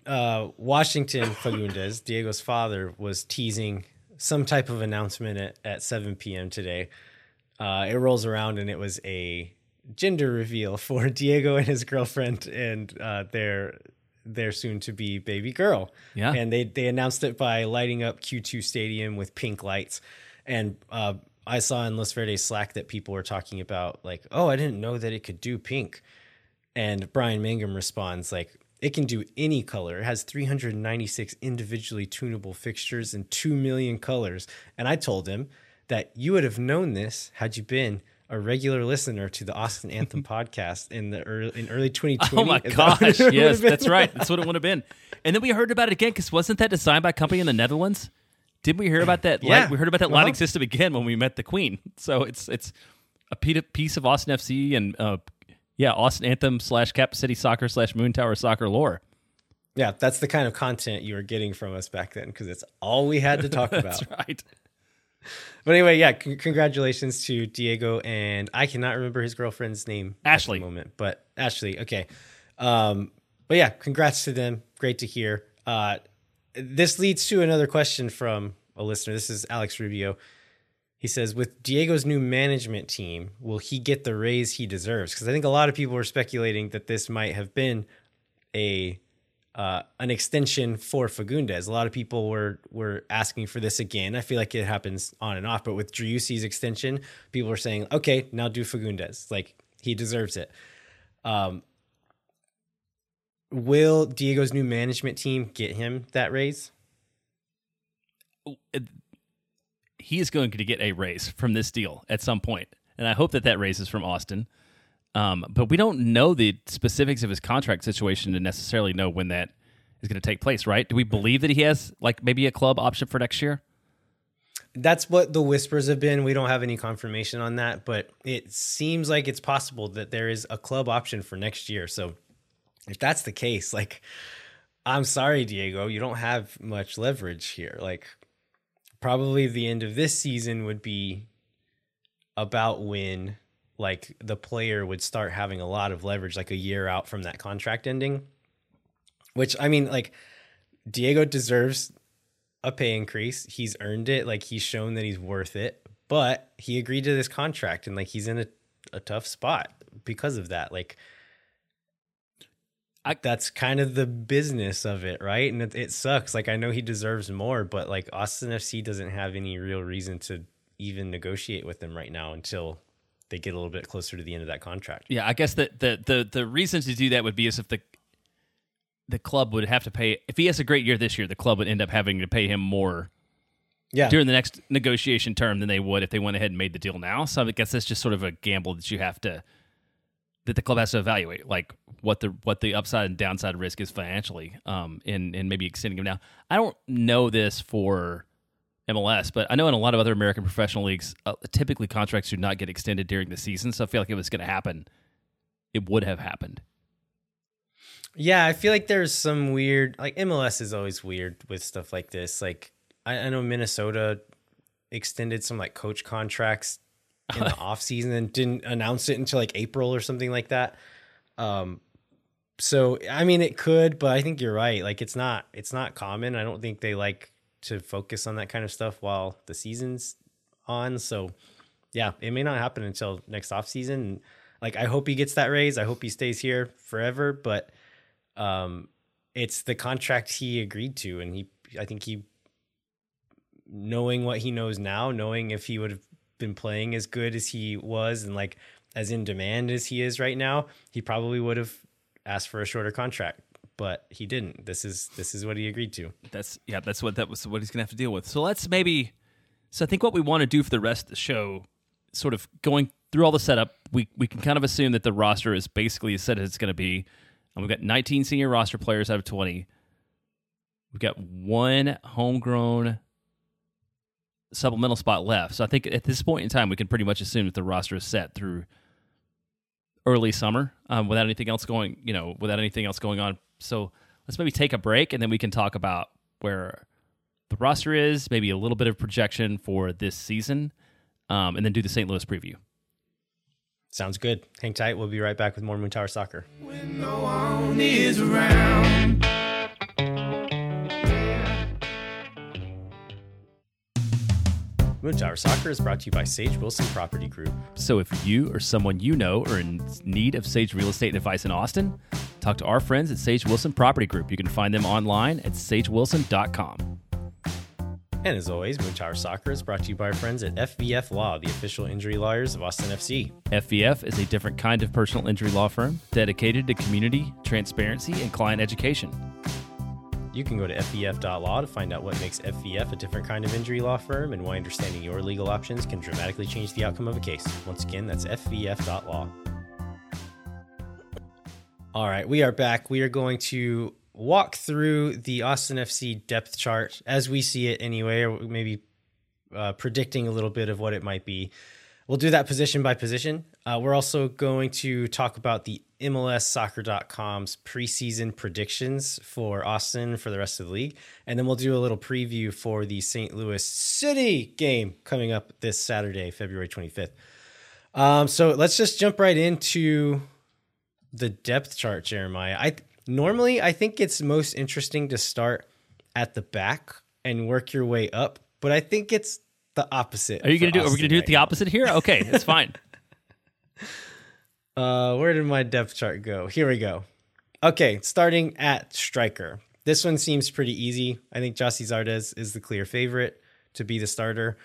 S1: uh, Washington Fagundes, Diego's father, was teasing some type of announcement at, at 7 p.m. today. Uh, it rolls around and it was a gender reveal for Diego and his girlfriend and uh, their their soon to be baby girl.
S2: Yeah.
S1: And they they announced it by lighting up Q2 Stadium with pink lights. And uh, I saw in Los Verdes Slack that people were talking about like, oh, I didn't know that it could do pink. And Brian Mangum responds like, it can do any color. It has 396 individually tunable fixtures and 2 million colors. And I told him that you would have known this had you been a regular listener to the Austin Anthem podcast in the early, in early 2020.
S2: Oh my
S1: Is that
S2: gosh! yes, that's right. That's what it would have been. And then we heard about it again because wasn't that designed by a company in the Netherlands? Didn't we hear about that?
S1: Yeah.
S2: light- we heard about that lighting
S1: Uh-huh.
S2: system again when we met the Queen. So it's it's a piece of Austin FC and uh, yeah, Austin Anthem slash Cap City Soccer slash Moon Tower Soccer lore.
S1: Yeah, that's the kind of content you were getting from us back then because it's all we had to talk about.
S2: That's right.
S1: But anyway, yeah, con- congratulations to Diego and I cannot remember his girlfriend's name
S2: Ashley.
S1: at the moment, but Ashley. Okay, um, but yeah, congrats to them. Great to hear. Uh, this leads to another question from a listener. This is Alex Rubio. He says, with Diego's new management team, will he get the raise he deserves? Because I think a lot of people were speculating that this might have been a uh, an extension for Fagundes. A lot of people were were asking for this again. I feel like it happens on and off, but with Driussi's extension, people are saying, "Okay, now do Fagundes. Like he deserves it." Um, will Diego's new management team get him that raise?
S2: He is going to get a raise from this deal at some point, and I hope that that raise is from Austin. Um, but we don't know the specifics of his contract situation to necessarily know when that is going to take place, right? Do we believe that he has like maybe a club option for next year?
S1: That's what the whispers have been. We don't have any confirmation on that, but it seems like it's possible that there is a club option for next year. So if that's the case, like I'm sorry, Diego, you don't have much leverage here. Like probably the end of this season would be about when like the player would start having a lot of leverage like a year out from that contract ending. Which i mean like diego deserves a pay increase. He's earned it. Like he's shown that he's worth it. But he agreed to this contract and like he's in a, a tough spot because of that. Like I, that's kind of the business of it right and it, it sucks like i know he deserves more but like austin fc doesn't have any real reason to even negotiate with him right now until they get a little bit closer to the end of that contract.
S2: Yeah, I guess that the the, the reason to do that would be as if the the club would have to pay if he has a great year this year, the club would end up having to pay him more
S1: yeah.
S2: during the next negotiation term than they would if they went ahead and made the deal now. So I guess that's just sort of a gamble that you have to that the club has to evaluate, like what the what the upside and downside risk is financially, um, in in maybe extending him now. I don't know this for MLS. But I know in a lot of other American professional leagues, uh, typically contracts do not get extended during the season. So I feel like if it was going to happen, it would have happened.
S1: Yeah, I feel like there's some weird, like MLS is always weird with stuff like this. Like I, I know Minnesota extended some like coach contracts in the off season and didn't announce it until like April or something like that. Um, so I mean, it could, but I think you're right. Like it's not, it's not common. I don't think they like to focus on that kind of stuff while the season's on. So yeah, it may not happen until next off season. Like I hope he gets that raise. I hope he stays here forever, but um it's the contract he agreed to and he I think he knowing what he knows now, knowing if he would have been playing as good as he was and like as in demand as he is right now, he probably would have asked for a shorter contract but he didn't. This is this is what he agreed to.
S2: That's yeah, that's what that was what he's gonna have to deal with. So let's maybe so I think what we want to do for the rest of the show, sort of going through all the setup, we we can kind of assume that the roster is basically as set as it's gonna be. And we've got 19 senior roster players out of 20. We've got one homegrown supplemental spot left. So I think at this point in time, we can pretty much assume that the roster is set through early summer um, without anything else going, you know, without anything else going on so let's maybe take a break and then we can talk about where the roster is, maybe a little bit of projection for this season, um, and then do the St. Louis preview.
S1: Sounds good. Hang tight. We'll be right back with more Moon Tower Soccer. Moon Tower Soccer is brought to you by Sage Wilson Property Group.
S2: So if you or someone you know are in need of Sage real estate advice in Austin, talk to our friends at Sage Wilson Property Group. You can find them online at sagewilson.com.
S1: And as always, Moon Tower Soccer is brought to you by our friends at FVF Law, the official injury lawyers of Austin FC.
S2: FVF is a different kind of personal injury law firm dedicated to community, transparency, and client education.
S1: You can go to FVF.law to find out what makes FVF a different kind of injury law firm and why understanding your legal options can dramatically change the outcome of a case. Once again, that's FVF.law. All right, we are back. We are going to walk through the Austin FC depth chart as we see it anyway, or maybe uh, predicting a little bit of what it might be. We'll do that position by position. Uh, we're also going to talk about the MLSsoccer.com's preseason predictions for Austin for the rest of the league. And then we'll do a little preview for the St. Louis City game coming up this Saturday, February 25th. Um, so let's just jump right into the depth chart, Jeremiah. I normally I think it's most interesting to start at the back and work your way up, but I think it's the opposite.
S2: Are you gonna do? Are we gonna do it the opposite here? Okay, it's fine.
S1: uh, where did my depth chart go? Here we go. Okay, starting at striker. This one seems pretty easy. I think Gyasi Zardes is the clear favorite to be the starter.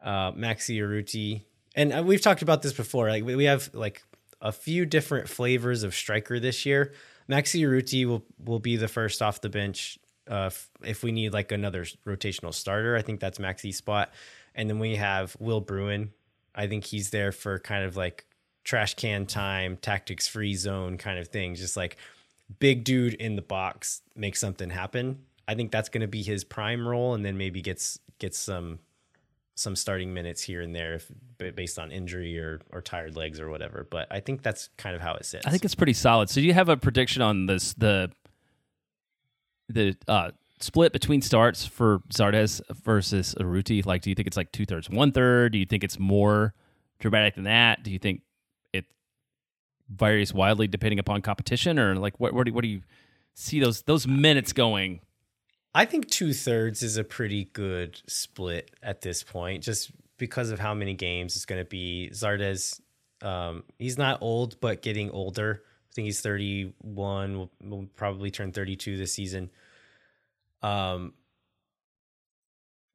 S1: Uh, Maxi Urruti, and uh, we've talked about this before. Like we have like a few different flavors of striker this year. Maxi Urruti will will be the first off the bench uh, if we need like another rotational starter. I think that's Maxi's spot, and then we have Will Bruin. I think he's there for kind of like trash can time, tactics free zone kind of thing. Just like big dude in the box, make something happen. I think that's going to be his prime role, and then maybe gets gets some some starting minutes here and there if, based on injury or or tired legs or whatever. But I think that's kind of how it sits.
S2: I think it's pretty solid. So do you have a prediction on this the the uh, split between starts for Zardes versus Urruti? Like, do you think it's like two thirds, one third? Do you think it's more dramatic than that? Do you think varies wildly depending upon competition, or like what? What do, do you see those those minutes going?
S1: I think two thirds is a pretty good split at this point, just because of how many games it's going to be. Zardes, um, he's not old, but getting older. I think he's 31, will, will probably turn 32 this season. Um,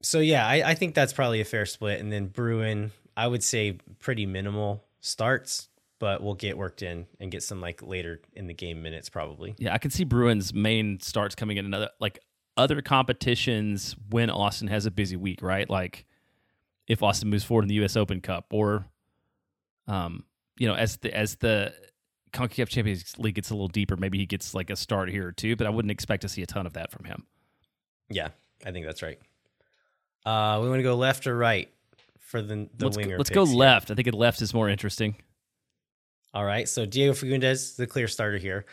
S1: so yeah, I, I think that's probably a fair split. And then Bruin, I would say pretty minimal starts, but we'll get worked in and get some like later in the game minutes probably.
S2: Yeah, I can see Bruin's main starts coming in another like other competitions when Austin has a busy week, right? Like if Austin moves forward in the U.S. Open Cup, or um, you know, as the as the Concacaf Champions League gets a little deeper, maybe he gets like a start here or two. But I wouldn't expect to see a ton of that from him.
S1: Yeah, I think that's right. Uh, we want to go left or right for the the
S2: let's
S1: winger.
S2: Go, let's go
S1: picks here.
S2: left. I think it left is more interesting.
S1: All right, so Diego Fagundes, the clear starter here.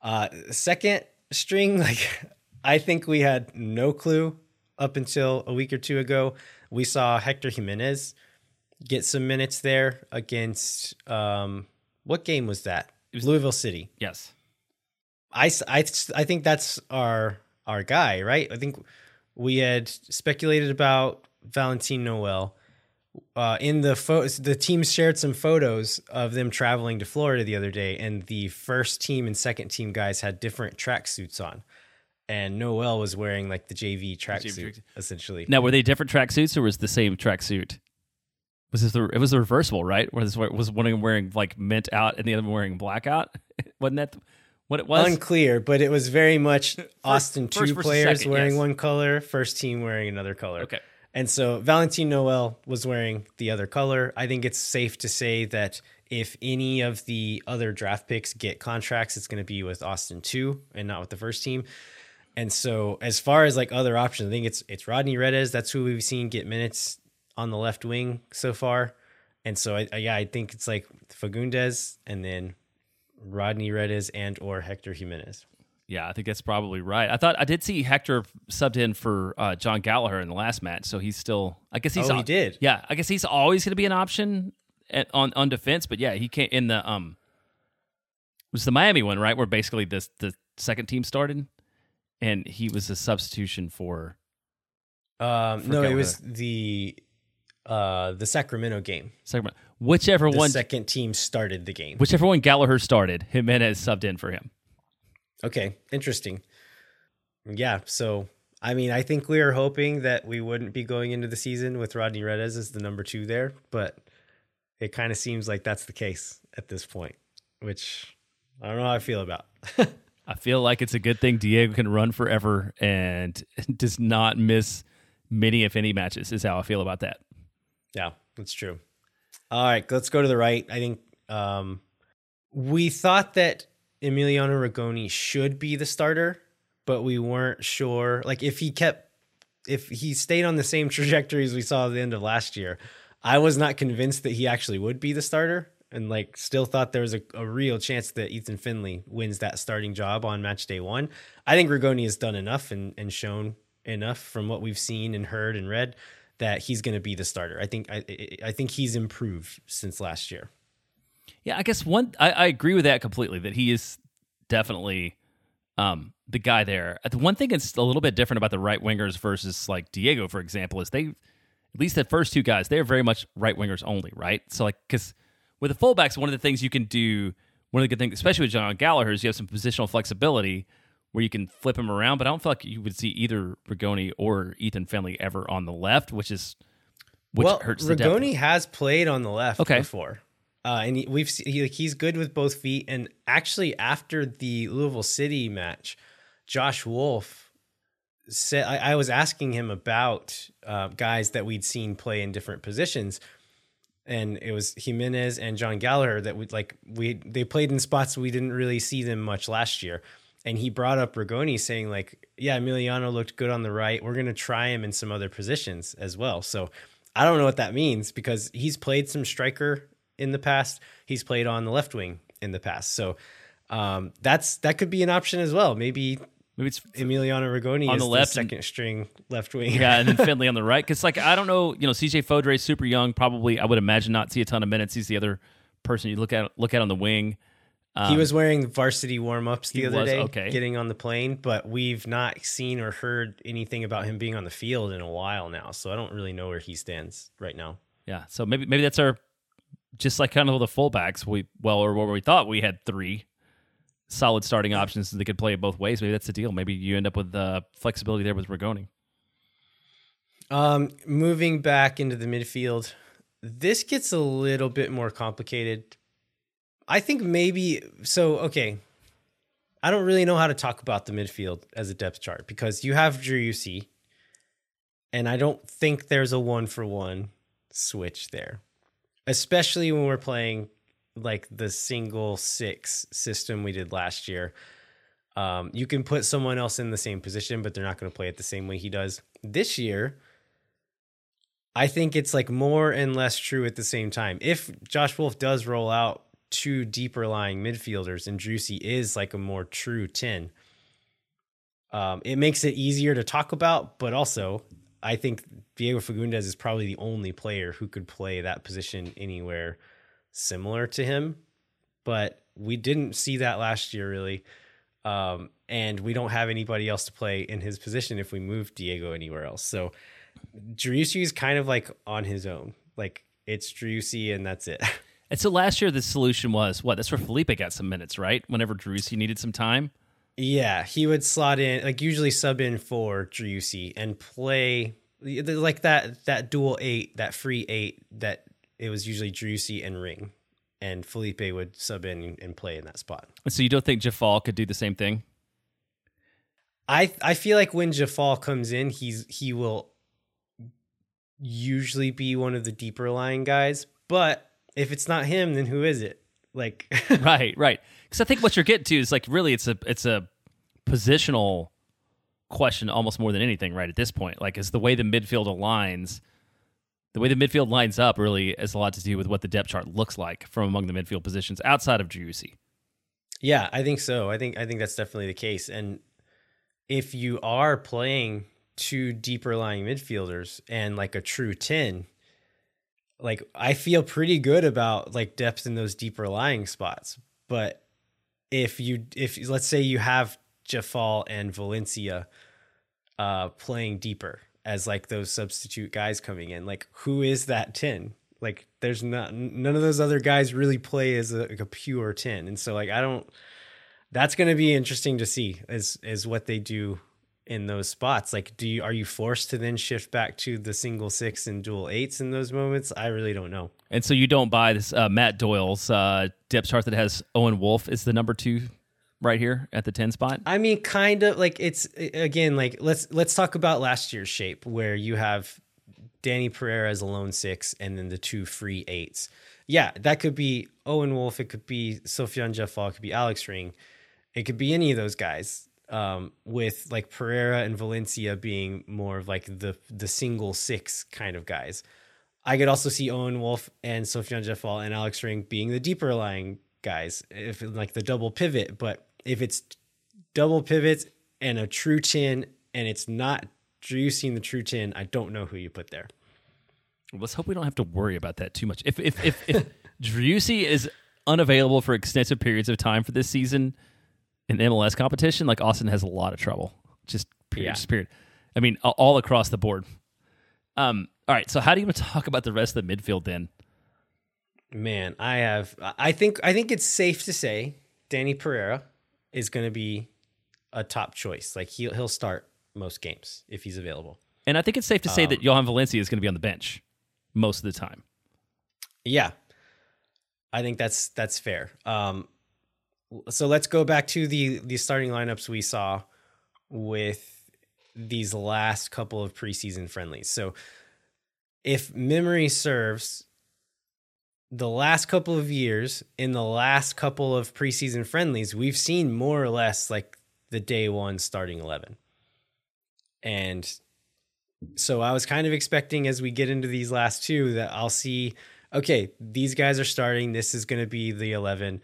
S1: Uh, second string, like I think we had no clue up until a week or two ago. We saw Hector Jimenez get some minutes there against um, what game was that? Was Louisville City.
S2: Yes.
S1: I, I, I think that's our our guy, right? I think we had speculated about Valentin Noel. Uh, in the pho- the team shared some photos of them traveling to Florida the other day, and the first team and second team guys had different tracksuits on, and Noel was wearing like the JV tracksuit essentially.
S2: Now, were they different tracksuits or was the same tracksuit? Was this the it was the reversible, right? Where this was one of them wearing like mint out and the other one wearing blackout? Wasn't that what it was?
S1: Unclear, but it was very much Austin
S2: first
S1: two players
S2: second,
S1: wearing
S2: yes.
S1: one color, first team wearing another color.
S2: Okay.
S1: And so Valentin Noel was wearing the other color. I think it's safe to say that if any of the other draft picks get contracts, it's going to be with Austin too, and not with the first team. And so as far as like other options, I think it's it's Rodney Redes. That's who we've seen get minutes on the left wing so far. And so I, I yeah, I think it's like Fagundes and then Rodney Redes and or Hector Jimenez.
S2: Yeah, I think that's probably right. I thought I did see Hector subbed in for uh, Jon Gallagher in the last match, so he's still. I guess he's.
S1: Oh, he did?
S2: Yeah, I guess he's always going to be an option at, on on defense. But yeah, he can't in the um. It was the Miami one, right? Where basically this the second team started, and he was a substitution for.
S1: Um,
S2: For
S1: no, it was the uh the Sacramento game.
S2: Sacramento. Whichever
S1: The
S2: one,
S1: second team started the game.
S2: whichever one Gallagher started, Jimenez subbed in for him.
S1: Okay, interesting. Yeah, so I mean, I think we are hoping that we wouldn't be going into the season with Rodney Redes as the number two there, but it kind of seems like that's the case at this point, which I don't know how I feel about.
S2: I feel like it's a good thing Diego can run forever and does not miss many, if any, matches. Is how I feel about that.
S1: Yeah, that's true. All right, let's go to the right. I think um, we thought that Emiliano Rigoni should be the starter, but we weren't sure. Like if he kept, if he stayed on the same trajectory as we saw at the end of last year, I was not convinced that he actually would be the starter, and like still thought there was a, a real chance that Ethan Finlay wins that starting job on match day one. I think Rigoni has done enough and, and shown enough from what we've seen and heard and read that he's going to be the starter. I think I, I- I think he's improved since last year.
S2: Yeah, I guess one. I, I agree with that completely. That he is definitely um, the guy there. Uh, The one thing that's a little bit different about the right wingers versus like Diego, for example, is they at least the first two guys they are very much right wingers only, right? So like because with the fullbacks, one of the things you can do one of the good things, especially with Jon Gallagher, is you have some positional flexibility where you can flip him around. But I don't feel like you would see either Rigoni or Ethan Finlay ever on the left, which is which
S1: well,
S2: hurts the depth.
S1: Rigoni has played on the left
S2: Okay.
S1: before, uh, and we've he, like, he's good with both feet. And actually, after the Louisville City match, Josh Wolff said I, I was asking him about uh, guys that we'd seen play in different positions, and it was Jimenez and Jon Gallagher that we like we they played in spots we didn't really see them much last year. And he brought up Rigoni saying like, yeah, Emiliano looked good on the right. We're gonna try him in some other positions as well. So I don't know what that means because he's played some striker in the past. He's played on the left wing in the past. So um, that's that could be an option as well. Maybe
S2: Maybe it's
S1: Emiliano Rigoni
S2: On
S1: is
S2: the
S1: the,
S2: left and-
S1: second string left wing.
S2: yeah, and then Finlay on the right. Because like I don't know, you know, CJ Fodrey super young. Probably I would imagine not see a ton of minutes. He's the other person you look at look at on the wing.
S1: he was wearing varsity warm ups the other
S2: was?
S1: day,
S2: Okay.
S1: getting on the plane, but we've not seen or heard anything about him being on the field in a while now. So I don't really know where he stands right now.
S2: Yeah, so maybe maybe that's our just like kind of the fullbacks. We well, or what we thought we had three solid starting options that could play it both ways. Maybe that's the deal. Maybe you end up with uh, flexibility there with Rigoni.
S1: Um, moving back into the midfield, this gets a little bit more complicated. I think maybe so. Okay, I don't really know how to talk about the midfield as a depth chart because you have Driussi, and I don't think there's a one for one switch there, especially when we're playing like the single six system we did last year. Um, you can put someone else in the same position, but they're not going to play it the same way he does this year. I think it's like more and less true at the same time. If Josh Wolff does roll out two deeper lying midfielders and Driussi is like a more true 10, um, it makes it easier to talk about, but also I think Diego Fagundes is probably the only player who could play that position anywhere similar to him. But we didn't see that last year, really. Um, and we don't have anybody else to play in his position if we move Diego anywhere else. So Driussi is kind of like on his own. Like it's Driussi and that's it.
S2: And so last year the solution was what? That's where Felipe got some minutes, right? Whenever Driussi needed some time.
S1: Yeah, he would slot in, like usually sub in for Driussi and play like that that dual eight, that free eight that it was usually Driussi and Ring. And Felipe would sub in and play in that spot.
S2: So you don't think Djeffal could do the same thing?
S1: I I feel like when Djeffal comes in, he's he will usually be one of the deeper lying guys. But if it's not him, then who is it? Like
S2: right, right. Because I think what you're getting to is like really it's a it's a positional question almost more than anything right at this point. Like is the way the midfield aligns, the way the midfield lines up really has a lot to do with what the depth chart looks like from among the midfield positions outside of Driussi.
S1: Yeah, I think so. I think I think that's definitely the case. And if you are playing two deeper lying midfielders and like a true 10, like I feel pretty good about like depth in those deeper lying spots. But if you if let's say you have Djeffal and Valencia uh playing deeper as like those substitute guys coming in, like who is that 10? Like there's not none of those other guys really play as a, like a pure 10. And so like I don't that's going to be interesting to see is is what they do in those spots. Like do you are you forced to then shift back to the single six and dual eights in those moments? I really don't know.
S2: And so you don't buy this uh, Matt Doyle's uh, depth chart that has Owen Wolff is the number two right here at the 10 spot.
S1: I mean, kind of like it's again like let's let's talk about last year's shape where you have Danny Pereira as a lone six and then the two free eights. Yeah, that could be Owen Wolff. It could be Sofiane Djeffal. It could be Alex Ring. It could be any of those guys. Um, with like Pereira and Valencia being more of like the the single six kind of guys. I could also see Owen Wolff and Sofiane Djeffal and Alex Ring being the deeper lying guys, if like the double pivot. But if it's double pivots and a true 10 and it's not Driussi the true 10, I don't know who you put there.
S2: Let's hope we don't have to worry about that too much. If if if, if Driussi is unavailable for extensive periods of time for this season in MLS competition, like Austin has a lot of trouble. Just period.
S1: Yeah.
S2: Just period. I mean, all across the board. Um. All right. So how do you talk about the rest of the midfield then?
S1: Man, I have. I think. I think it's safe to say Danny Pereira is going to be a top choice. Like he'll he'll start most games if he's available.
S2: And I think it's safe to say um, that Jhojan Valencia is going to be on the bench most of the time.
S1: Yeah, I think that's that's fair. Um, so let's go back to the the starting lineups we saw with these last couple of preseason friendlies. So if memory serves, the last couple of years in the last couple of preseason friendlies, we've seen more or less like the day one starting 11. And so I was kind of expecting as we get into these last two that I'll see, okay, these guys are starting. This is going to be the 11.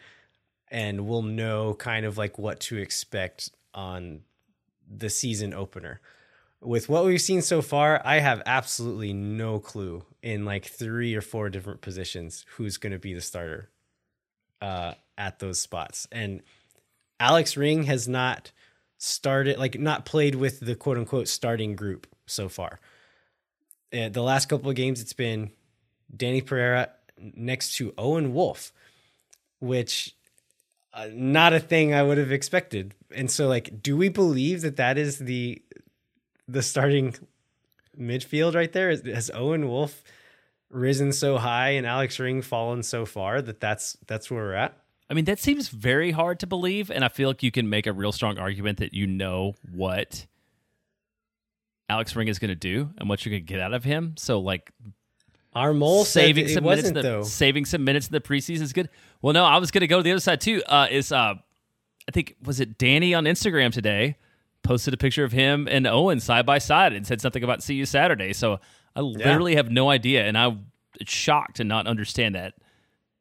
S1: And we'll know kind of like what to expect on the season opener. With what we've seen so far, I have absolutely no clue in like three or four different positions who's going to be the starter uh, at those spots. And Alex Ring has not started, like, not played with the quote unquote starting group so far. Uh, the last couple of games, it's been Danny Pereira next to Owen Wolff, which uh, not a thing I would have expected. And so, like, do we believe that that is the the starting midfield right there? Has Owen Wolff risen so high and Alex Ring fallen so far that that's that's where we're at?
S2: I mean, that seems very hard to believe, and I feel like you can make a real strong argument that you know what Alex Ring is going to do and what you're going to get out of him. So, like,
S1: our mole saving some minutes.
S2: The. Saving some minutes in the preseason is good. Well, no, I was going to go to the other side too. Uh, is uh, I think was it Danny on Instagram today posted a picture of him and Owen side by side and said something about see you Saturday. So I literally yeah. have no idea, and I'm shocked to not understand that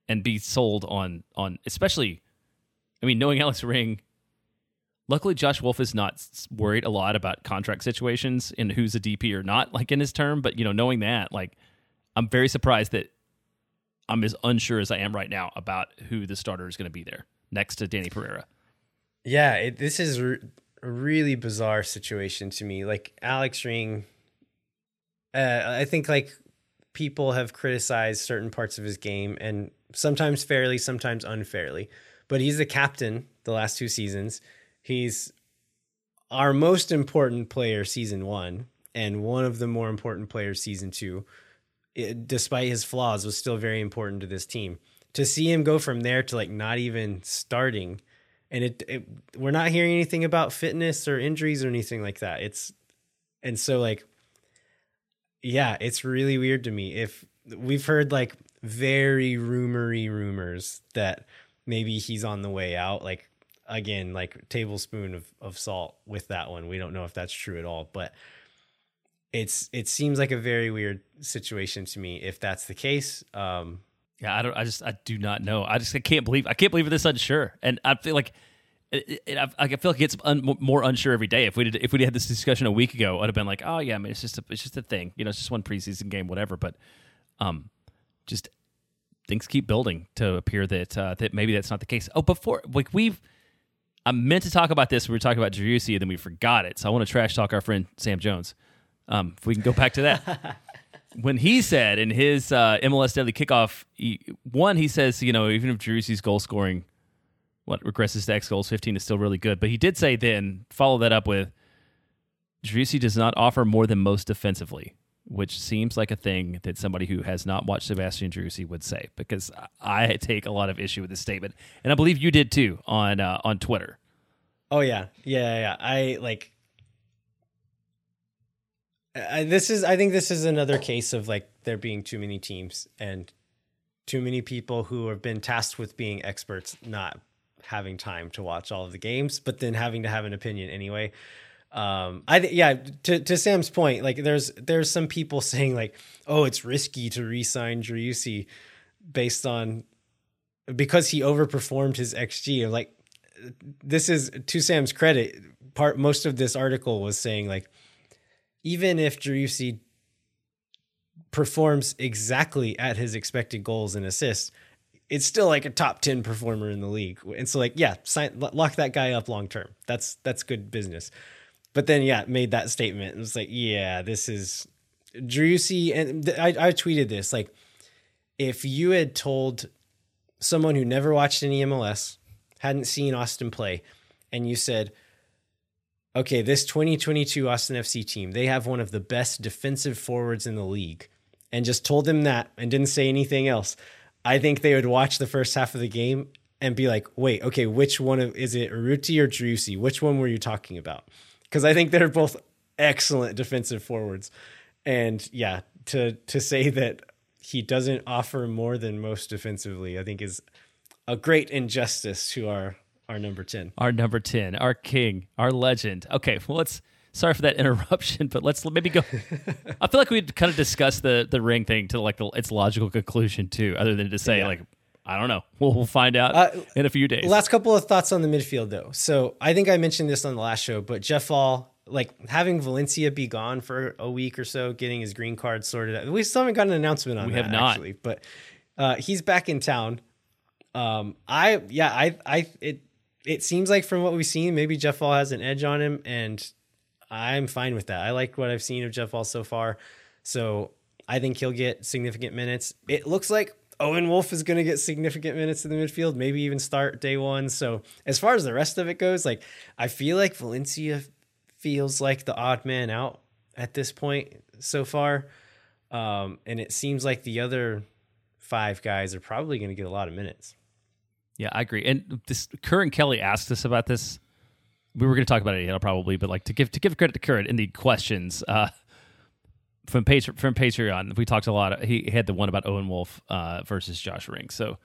S2: and be sold on on especially. I mean, knowing Alex Ring, luckily Josh Wolff is not worried a lot about contract situations and who's a DP or not, like in his term. But you know, knowing that, like, I'm very surprised that I'm as unsure as I am right now about who the starter is going to be there next to Danny Pereira.
S1: Yeah, it, this is a really bizarre situation to me. Like Alex Ring uh, I think like people have criticized certain parts of his game and sometimes fairly, sometimes unfairly. But he's the captain the last two seasons. He's our most important player season one and one of the more important players season two. It, despite his flaws, was still very important to this team. To see him go from there to like not even starting, and it, it we're not hearing anything about fitness or injuries or anything like that. It's and so like yeah, it's really weird to me. If we've heard like very rumory rumors that maybe he's on the way out, like again, like tablespoon of, of salt with that one. We don't know if that's true at all, but it's it seems like a very weird situation to me if that's the case. Um
S2: yeah, I don't I just I do not know. I just I can't believe I can't believe this unsure. And I feel like it, it, I, I feel like it's un, more unsure every day. If we did, if we had this discussion a week ago, I'd have been like, oh yeah, I mean, it's just a, it's just a thing, you know, it's just one preseason game, whatever. But, um, just things keep building to appear that uh, that maybe that's not the case. Oh, before like we've, I meant to talk about this. We were talking about Driussi, and then we forgot it. So I want to trash talk our friend Sam Jones. Um, if we can go back to that. when he said in his uh, MLS Daily Kickoff, he, one, he says, you know, even if Driussi's goal scoring what regresses to X goals 15 is still really good. But he did say then, follow that up with Driussi does not offer more than most defensively, which seems like a thing that somebody who has not watched Sebastian Driussi would say, because I take a lot of issue with this statement. And I believe you did too on uh, on Twitter.
S1: Oh yeah. Yeah, yeah. I like I, this is I think this is another case of like there being too many teams and too many people who have been tasked with being experts not having time to watch all of the games, but then having to have an opinion anyway. Um, I th- yeah, to to Sam's point, like there's there's some people saying like, oh, it's risky to re-sign Driussi based on because he overperformed his xG. Like, this is to Sam's credit. Part most of this article was saying like, even if Driussi performs exactly at his expected goals and assists, it's still like a top 10 performer in the league. And so like, yeah, sign, lock that guy up long term. That's that's good business. But then yeah, made that statement. It was like, yeah, this is Driussi and th- I, I tweeted this like if you had told someone who never watched any MLS, hadn't seen Austin play, and you said, okay, this 2022 Austin FC team, they have one of the best defensive forwards in the league, and just told them that and didn't say anything else, I think they would watch the first half of the game and be like, wait, okay, which one of, is it Urruti or Driussi? Which one were you talking about? Because I think they're both excellent defensive forwards. And yeah, to to say that he doesn't offer more than most defensively, I think is a great injustice to our our number 10.
S2: Our number 10, our king, our legend. Okay, well, let's sorry for that interruption, but let's maybe go. I feel like we'd kind of discuss the the ring thing to like the, its logical conclusion too, other than to say
S1: Yeah.
S2: like I don't know. We'll, we'll find out
S1: Uh,
S2: in a few days.
S1: Last couple of thoughts on the midfield, though. So I think I mentioned this on the last show, but Djeffal, like having Valencia be gone for a week or so, getting his green card sorted out. We still haven't got an announcement on
S2: We
S1: that,
S2: have not.
S1: actually, but uh, he's back in town. Um, I yeah, I I it it seems like from what we've seen, maybe Djeffal has an edge on him, and I'm fine with that. I like what I've seen of Djeffal so far, so I think he'll get significant minutes. It looks like Owen Wolff is going to get significant minutes in the midfield, maybe even start day one. So as far as the rest of it goes, like I feel like Valencia feels like the odd man out at this point so far, um, and it seems like the other five guys are probably going to get a lot of minutes.
S2: Yeah, I agree. And this Curran Kelly asked us about this. We were going to talk about it, probably, but like to give to give credit to Curran in the questions uh, from Patre- from Patreon, we talked a lot. He had the one about Owen Wolff uh, versus Josh Ring. So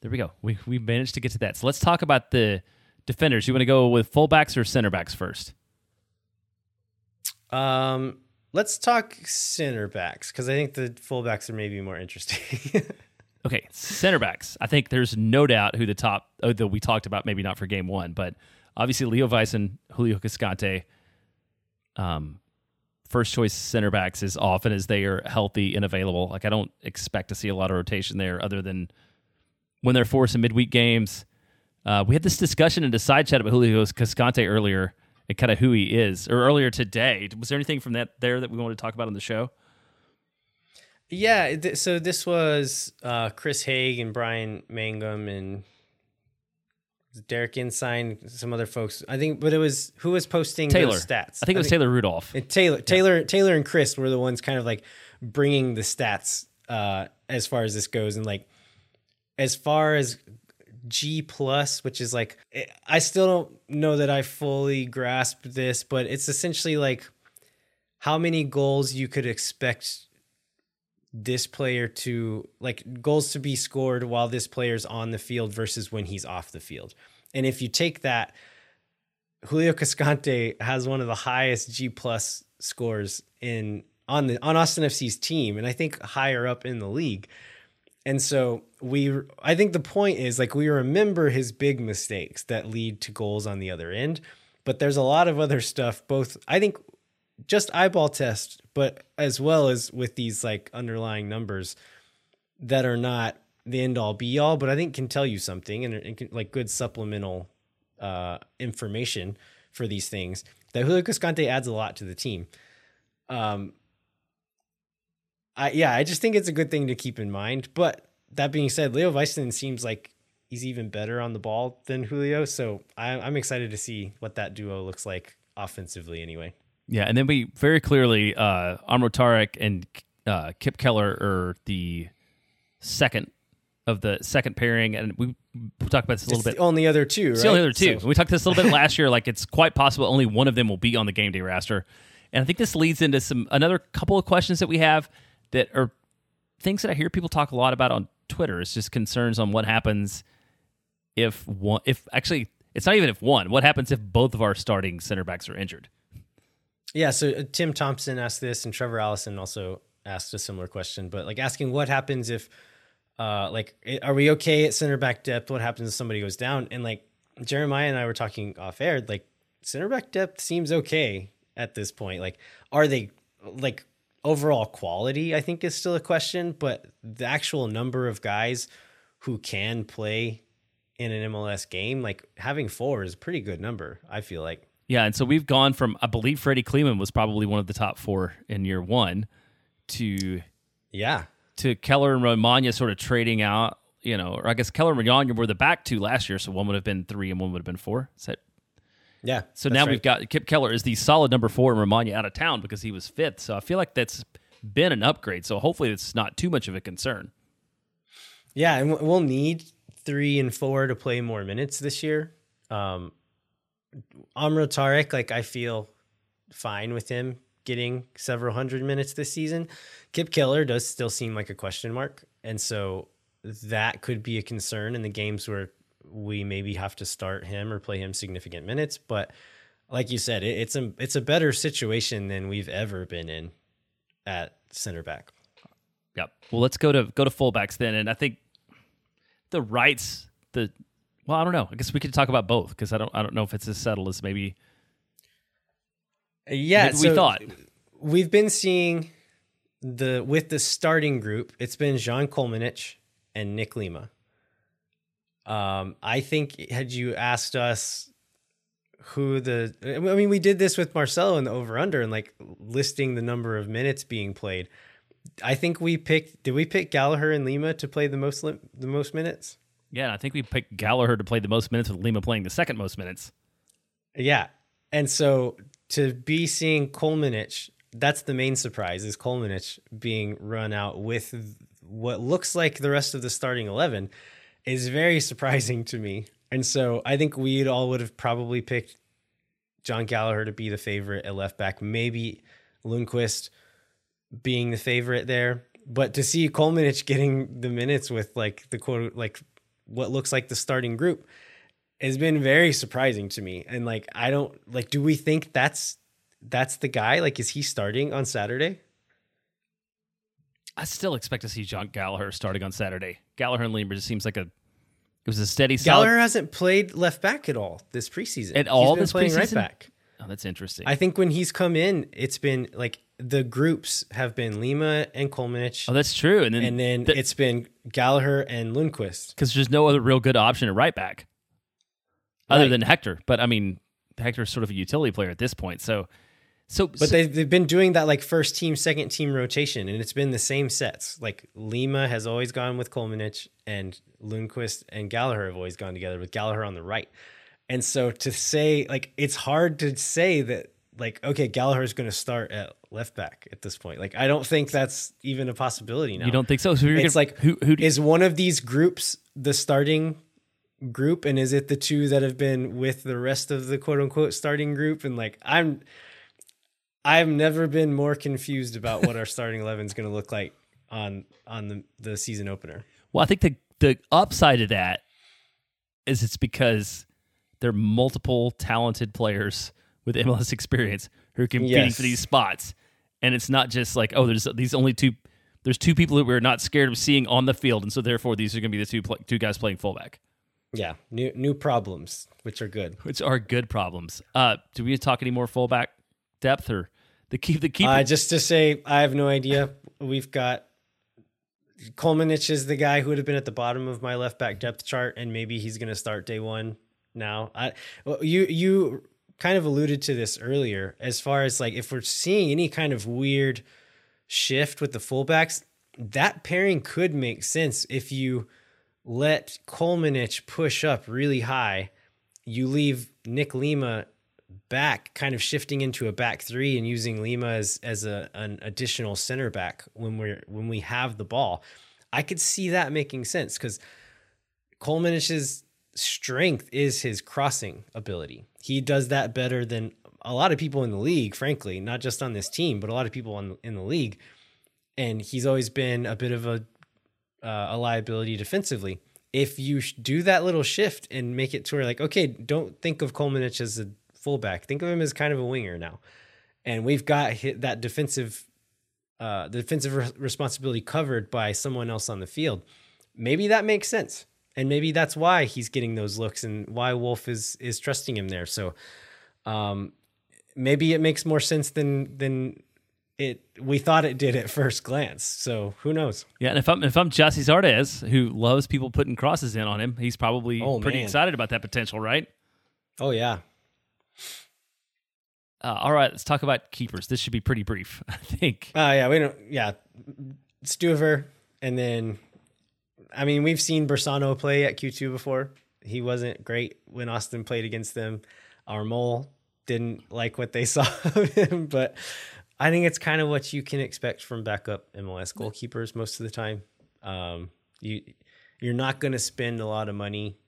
S2: there we go. We we managed to get to that. So let's talk about the defenders. You want to go with fullbacks or center backs first?
S1: Um, let's talk center backs because I think the fullbacks are maybe more interesting.
S2: Okay, center backs. I think there's no doubt who the top, oh, that we talked about, maybe not for game one, but obviously Leo Weiss and Julio Cascante. Um, first choice center backs as often as they are healthy and available. Like I don't expect to see a lot of rotation there, other than when they're forced in midweek games. Uh, we had this discussion in the side chat about Julio Cascante earlier and kind of who he is, or earlier today. Was there anything from that there that we wanted to talk about on the show?
S1: Yeah, th- so this was uh, Chris Haig and Brian Mangum and Derek Ensign, some other folks. I think, but it was who was posting
S2: Taylor
S1: stats?
S2: I think it was Taylor Rudolph.
S1: And Taylor, Taylor, Taylor, and Chris were the ones kind of like bringing the stats uh, as far as this goes, and like as far as G plus, which is like eh, I still don't know that I fully grasp this, but it's essentially like how many goals you could expect this player to like goals to be scored while this player's on the field versus when he's off the field. And if you take that, Julio Cascante has one of the highest G plus scores in on the on Austin FC's team, and I think higher up in the league. And so we, I think the point is like we remember his big mistakes that lead to goals on the other end, but there's a lot of other stuff. Both I think just eyeball test, but as well as with these like underlying numbers that are not the end all be all, but I think can tell you something and, and can, like good supplemental uh, information for these things. That Julio Cascante adds a lot to the team. Um, I yeah, I just think it's a good thing to keep in mind. But that being said, Leo Väisänen seems like he's even better on the ball than Julio, so I, I'm excited to see what that duo looks like offensively. Anyway.
S2: Yeah, and then we very clearly uh Amro Tarek and uh, Kipp Keller are the second of the second pairing, and we we talked about this a little
S1: It's
S2: bit.
S1: the only other two, right?
S2: It's the only other two.
S1: So-
S2: we talked this a little bit last year. Like it's quite possible only one of them will be on the game day roster, and I think this leads into some another couple of questions that we have that are things that I hear people talk a lot about on Twitter. It's just concerns on what happens if one, if actually it's not even if one. What happens if both of our starting center backs are injured?
S1: Yeah, so uh, Tim Thompson asked this, and Trevor Allison also asked a similar question, but like asking what happens if, uh, like, are we okay at center back depth? What happens if somebody goes down? And like Jeremiah and I were talking off air, like center back depth seems okay at this point. Like, are they like overall quality? I think is still a question, but the actual number of guys who can play in an MLS game, like having four is a pretty good number. I feel like.
S2: Yeah, and so we've gone from I believe Freddy Kleemann was probably one of the top four in year one to
S1: Yeah.
S2: to Keller and Romagna sort of trading out, you know, or I guess Keller and Romagna were the back two last year, so one would have been three and one would have been four. Is that
S1: Yeah.
S2: so now
S1: right.
S2: we've got Kipp Keller is the solid number four and Romagna out of town because he was fifth. So I feel like that's been an upgrade. So hopefully it's not too much of a concern.
S1: Yeah, and we'll need three and four to play more minutes this year. Um, Amro Tarek, like I feel fine with him getting several hundred minutes this season. Kipp Keller does still seem like a question mark, and so that could be a concern in the games where we maybe have to start him or play him significant minutes. But like you said, it, it's a it's a better situation than we've ever been in at center back.
S2: Yep. Well, let's go to go to fullbacks then, and I think the rights the well, I don't know. I guess we could talk about both because I don't I don't know if it's as subtle as maybe
S1: Yeah,
S2: maybe we thought.
S1: we've been seeing the with the starting group. It's been Žan Kolmanič and Nick Lima. Um, I think had you asked us who the, I mean, we did this with Marcelo in the over under and like listing the number of minutes being played. I think we picked. Did we pick Gallagher and Lima to play the most the most minutes?
S2: Yeah, I think we picked Gallagher to play the most minutes with Lima playing the second most minutes.
S1: Yeah. And so to be seeing Kolmanič, that's the main surprise is Kolmanič being run out with what looks like the rest of the starting 11 is very surprising to me. And so I think we all would have probably picked Jon Gallagher to be the favorite at left back, maybe Lundkvist being the favorite there. But to see Kolmanič getting the minutes with like the quote, like what looks like the starting group, has been very surprising to me. And like, I don't like, do we think that's that's the guy? Like, is he starting on Saturday?
S2: I still expect to see Jon Gallagher starting on Saturday. Gallagher and Lima just seems like a it was a steady solid.
S1: Gallagher hasn't played left back at all this preseason.
S2: At
S1: He's
S2: all
S1: been
S2: this
S1: playing right
S2: preseason?
S1: back.
S2: Oh, that's interesting.
S1: I think when he's come in, it's been like the groups have been Lima and Kolmanič,
S2: oh, that's true. And then
S1: and then
S2: the-
S1: it's been Gallagher and Lundkvist.
S2: because there's no other real good option at right back other
S1: Right.
S2: than Hector. But I mean, Hector's sort of a utility player at this point. So, so
S1: But they've, they've been doing that like first team, second team rotation, and it's been the same sets. Like Lima has always gone with Kolmanič, and Lundkvist and Gallagher have always gone together with Gallagher on the right. And so to say, like, it's hard to say that, like, okay, Gallagher is going to start at left back at this point. Like, I don't think that's even a possibility now.
S2: you don't think so? So you're
S1: It's
S2: gonna,
S1: like,
S2: who who
S1: is one of these groups the starting group and is it the two that have been with the rest of the quote unquote starting group and like i'm i've never been more confused about what our starting 11 is going to look like on on the, the season opener
S2: Well, I think the the upside of that is it's because there are multiple talented players with MLS experience who are competing
S1: Yes.
S2: for these spots, and it's not just like oh, there's these only two. There's two people that we're not scared of seeing on the field, and so therefore these are going to be the two pla two guys playing fullback,
S1: yeah new new problems which are good
S2: which are good problems. Uh, do we talk any more fullback depth or the keep the keeper?
S1: uh, just to say i have no idea we've got Kolmanič is the guy who would have been at the bottom of my left back depth chart, and maybe he's going to start day one now. I you you kind of alluded to this earlier, as far as like if we're seeing any kind of weird shift with the fullbacks, that pairing could make sense if you let Kolmanič push up really high. You leave Nick Lima back, kind of shifting into a back three and using Lima as as a, an additional center back when we're when we have the ball. I could see that making sense because Kolmanič's strength is his crossing ability. He does that better than a lot of people in the league, frankly, not just on this team, but a lot of people on, in the league. And he's always been a bit of a uh, a liability defensively. If you do that little shift and make it to where like, okay, don't think of Kolmanič as a fullback. Think of him as kind of a winger now. And we've got that defensive uh, the defensive re- responsibility covered by someone else on the field. Maybe that makes sense. And maybe that's why he's getting those looks and why Wolff is is trusting him there. So um, maybe it makes more sense than than it we thought it did at first glance. So who knows?
S2: Yeah, and if I'm if I'm Gyasi Zardes, who loves people putting crosses in on him, he's probably
S1: Oh,
S2: pretty
S1: man.
S2: excited about that potential, right?
S1: Oh yeah.
S2: Uh, all right, let's talk about keepers. This should be pretty brief, I think.
S1: Uh, yeah, we don't. Yeah, Stuver, and then, I mean, we've seen Bersano play at Q2 before. He wasn't great when Austin played against them. Our mole didn't like what they saw of him, but I think it's kind of what you can expect from backup MLS goalkeepers most of the time. Um, you you're not going to spend a lot of money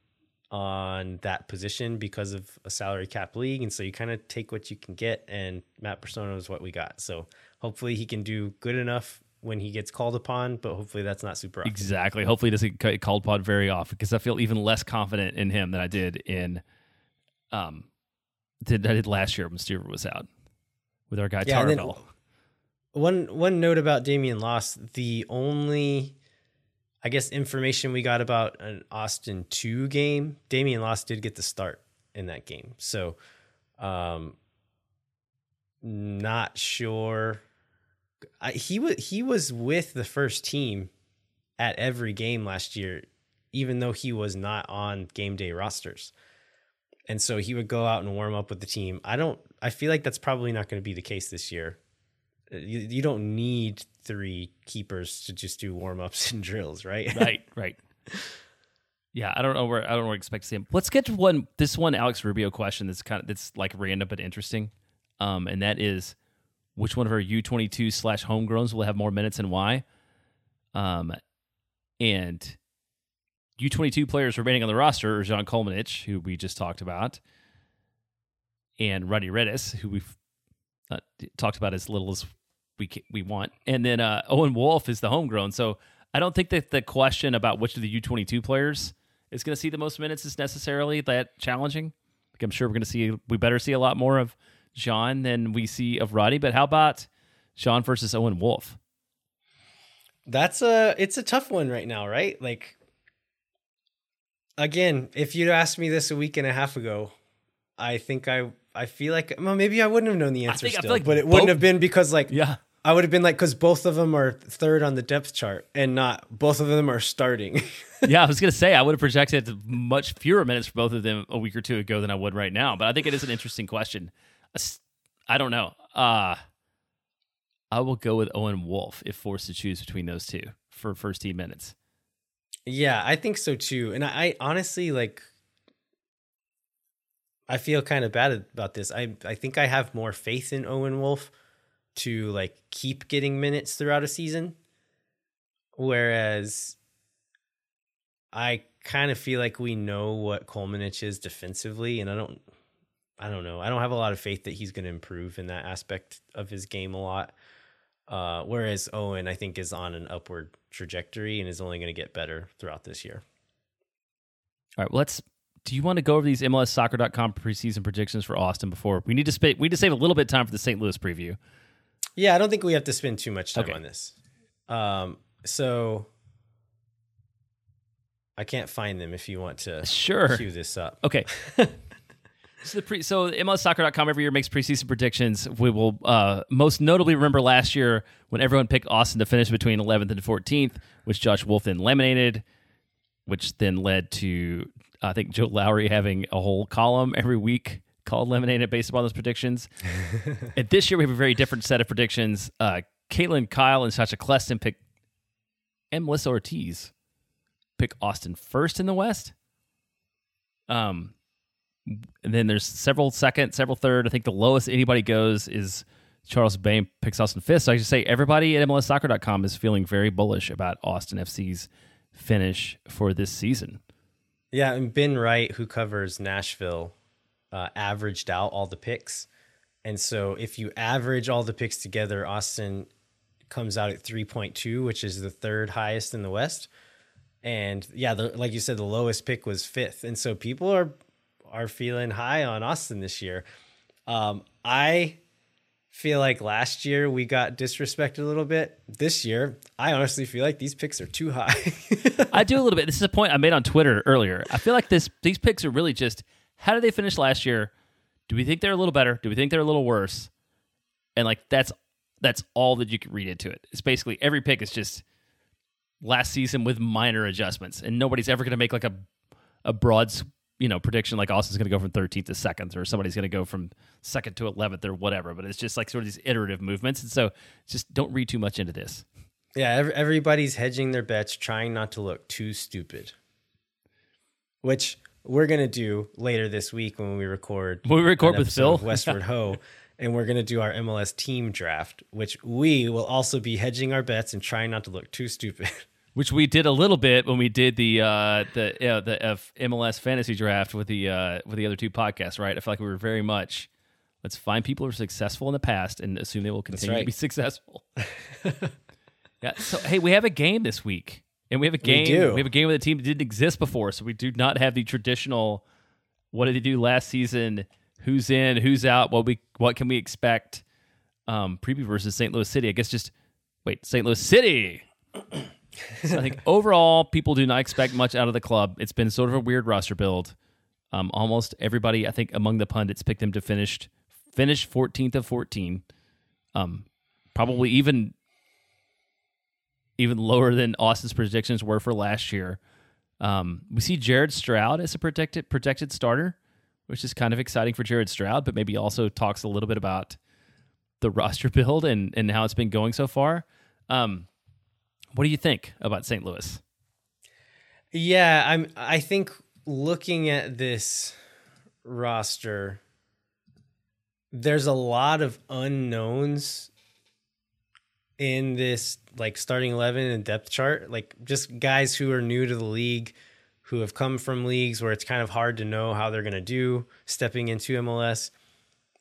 S1: on that position because of a salary cap league, and so you kind of take what you can get. And Matt Bersano is what we got. So hopefully he can do good enough when he gets called upon, but hopefully that's not super often.
S2: Exactly. Hopefully he doesn't get called upon very often because I feel even less confident in him than I did in um did I did last year when Stuver was out with our guy
S1: Yeah,
S2: Tarbell.
S1: One one note about Damian Las, the only I guess information we got about an Austin 2 game, Damian Las did get the start in that game. So um not sure I, he was he was with the first team at every game last year even though he was not on game day rosters. And so he would go out and warm up with the team. I don't I feel like that's probably not going to be the case this year you, you don't need three keepers to just do warm ups and drills, right?
S2: right, right. Yeah, I don't know where I don't I expect to see him. Let's get to one this one Alex Rubio question that's kind of that's like random but interesting. Um, and that is which one of our U twenty two slash homegrowns will have more minutes and why? Um and U twenty two players remaining on the roster are John Kolmanič, who we just talked about, and Ruddy Redes, who we've uh, talked about as little as we ca- we want, and then uh, Owen Wolff is the homegrown. So I don't think that the question about which of the U twenty two players is going to see the most minutes is necessarily that challenging. Like I'm sure we're going to see we better see a lot more of John than we see of Roddy. But how about John versus Owen Wolff?
S1: That's a it's a tough one right now, right? Like again, if you'd asked me this a week and a half ago, I think I I feel like well maybe I wouldn't have known the answer
S2: think-
S1: still,
S2: like
S1: but it
S2: both-
S1: wouldn't have been because like
S2: Yeah,
S1: I would have been like because both of them are third on the depth chart and not both of them are starting.
S2: yeah. I was going to say I would have projected much fewer minutes for both of them a week or two ago than I would right now. But I think it is an interesting question. I don't know. Uh I will go with Owen Wolff if forced to choose between those two for first team minutes.
S1: Yeah, I think so too. And I, I honestly like I feel kind of bad about this. I I think I have more faith in Owen Wolff to like keep getting minutes throughout a season. Whereas I kind of feel like we know what Kolmanič is defensively and I don't I don't know. I don't have a lot of faith that he's going to improve in that aspect of his game a lot. Uh, whereas Owen, I think, is on an upward trajectory and is only going to get better throughout this year.
S2: All right, well, let's. Do you want to go over these MLSsoccer.com preseason predictions for Austin before we need to spa- we need to save a little bit of time for the St. Louis preview?
S1: Yeah, I don't think we have to spend too much time
S2: Okay.
S1: on this. Um, so I can't find them if you want to
S2: Sure.
S1: cue this up.
S2: Okay. so the pre- so MLSsoccer.com every year makes preseason predictions. We will uh, most notably remember last year when everyone picked Austin to finish between 11th and 14th, which Josh Wolff then laminated, which then led to I think Joe Lowry having a whole column every week called Lemonade based upon those predictions. and this year we have a very different set of predictions. Uh, Caitlin Kyle and Sacha Kljestan pick and Melissa Ortiz pick Austin first in the West. Um, and then there's several second, several third. I think the lowest anybody goes is Charles Boehm picks Austin fifth. So I just say everybody at MLSsoccer.com is feeling very bullish about Austin FC's finish for this season.
S1: Yeah, and Ben Wright, who covers Nashville, uh, averaged out all the picks. And so if you average all the picks together, Austin comes out at 3.2, which is the third highest in the West. And yeah, the, like you said, the lowest pick was fifth. And so people are are feeling high on Austin this year. Um, I feel like last year we got disrespected a little bit. This year, I honestly feel like these picks are too high.
S2: I do a little bit. This is a point I made on Twitter earlier. I feel like this these picks are really just how did they finish last year? Do we think they're a little better? Do we think they're a little worse? And like that's that's all that you can read into it. It's basically every pick is just last season with minor adjustments, and nobody's ever going to make like a a broad you know prediction like Austin's going to go from 13th to second, or somebody's going to go from second to 11th, or whatever. But it's just like sort of these iterative movements, and so just don't read too much into this.
S1: Yeah, ev- everybody's hedging their bets, trying not to look too stupid. Which we're gonna do later this week when we record.
S2: When we record with Phil?
S1: Westward Ho, and we're gonna do our MLS team draft, which we will also be hedging our bets and trying not to look too stupid.
S2: which we did a little bit when we did the uh, the uh, the F- MLS fantasy draft with the uh, with the other two podcasts. Right, I feel like we were very much. Let's find people who are successful in the past and assume they will continue to be successful. yeah. So hey, we have a game this week, and we have a game.
S1: do.
S2: have a game with a team that didn't exist before, so we do not have the traditional. What did they do last season? Who's in? Who's out? What we what can we expect? Um, preview versus St. Louis City. I guess just wait. St. Louis City. So I think overall, people do not expect much out of the club. It's been sort of a weird roster build. Um, almost everybody, I think, among the pundits picked them to finish finish 14th of 14. Um, probably even even lower than Austin's predictions were for last year. Um, we see Jared Stroud as a protected protected starter, which is kind of exciting for Jared Stroud, but maybe also talks a little bit about the roster build and and how it's been going so far. Um, what do you think about St. Louis?
S1: Yeah, I'm. I think looking at this roster, there's a lot of unknowns in this like starting eleven and depth chart. Like just guys who are new to the league, who have come from leagues where it's kind of hard to know how they're going to do stepping into MLS.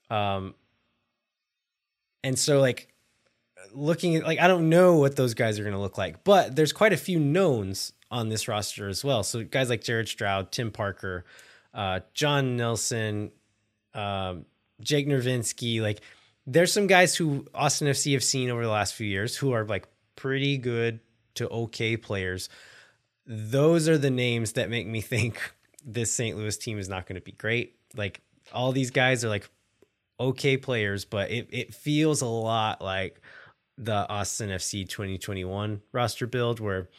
S1: Um, and so like looking at like I don't know what those guys are going to look like, but there's quite a few knowns on this roster as well. So guys like Jared Stroud, Tim Parker, uh, John Nelson, um, Jake Nerwinski, like there's some guys who Austin FC have seen over the last few years who are like pretty good to okay players. Those are the names that make me think this St. Louis team is not going to be great. Like all these guys are like okay players, but it, it feels a lot like the Austin FC 2021 roster build where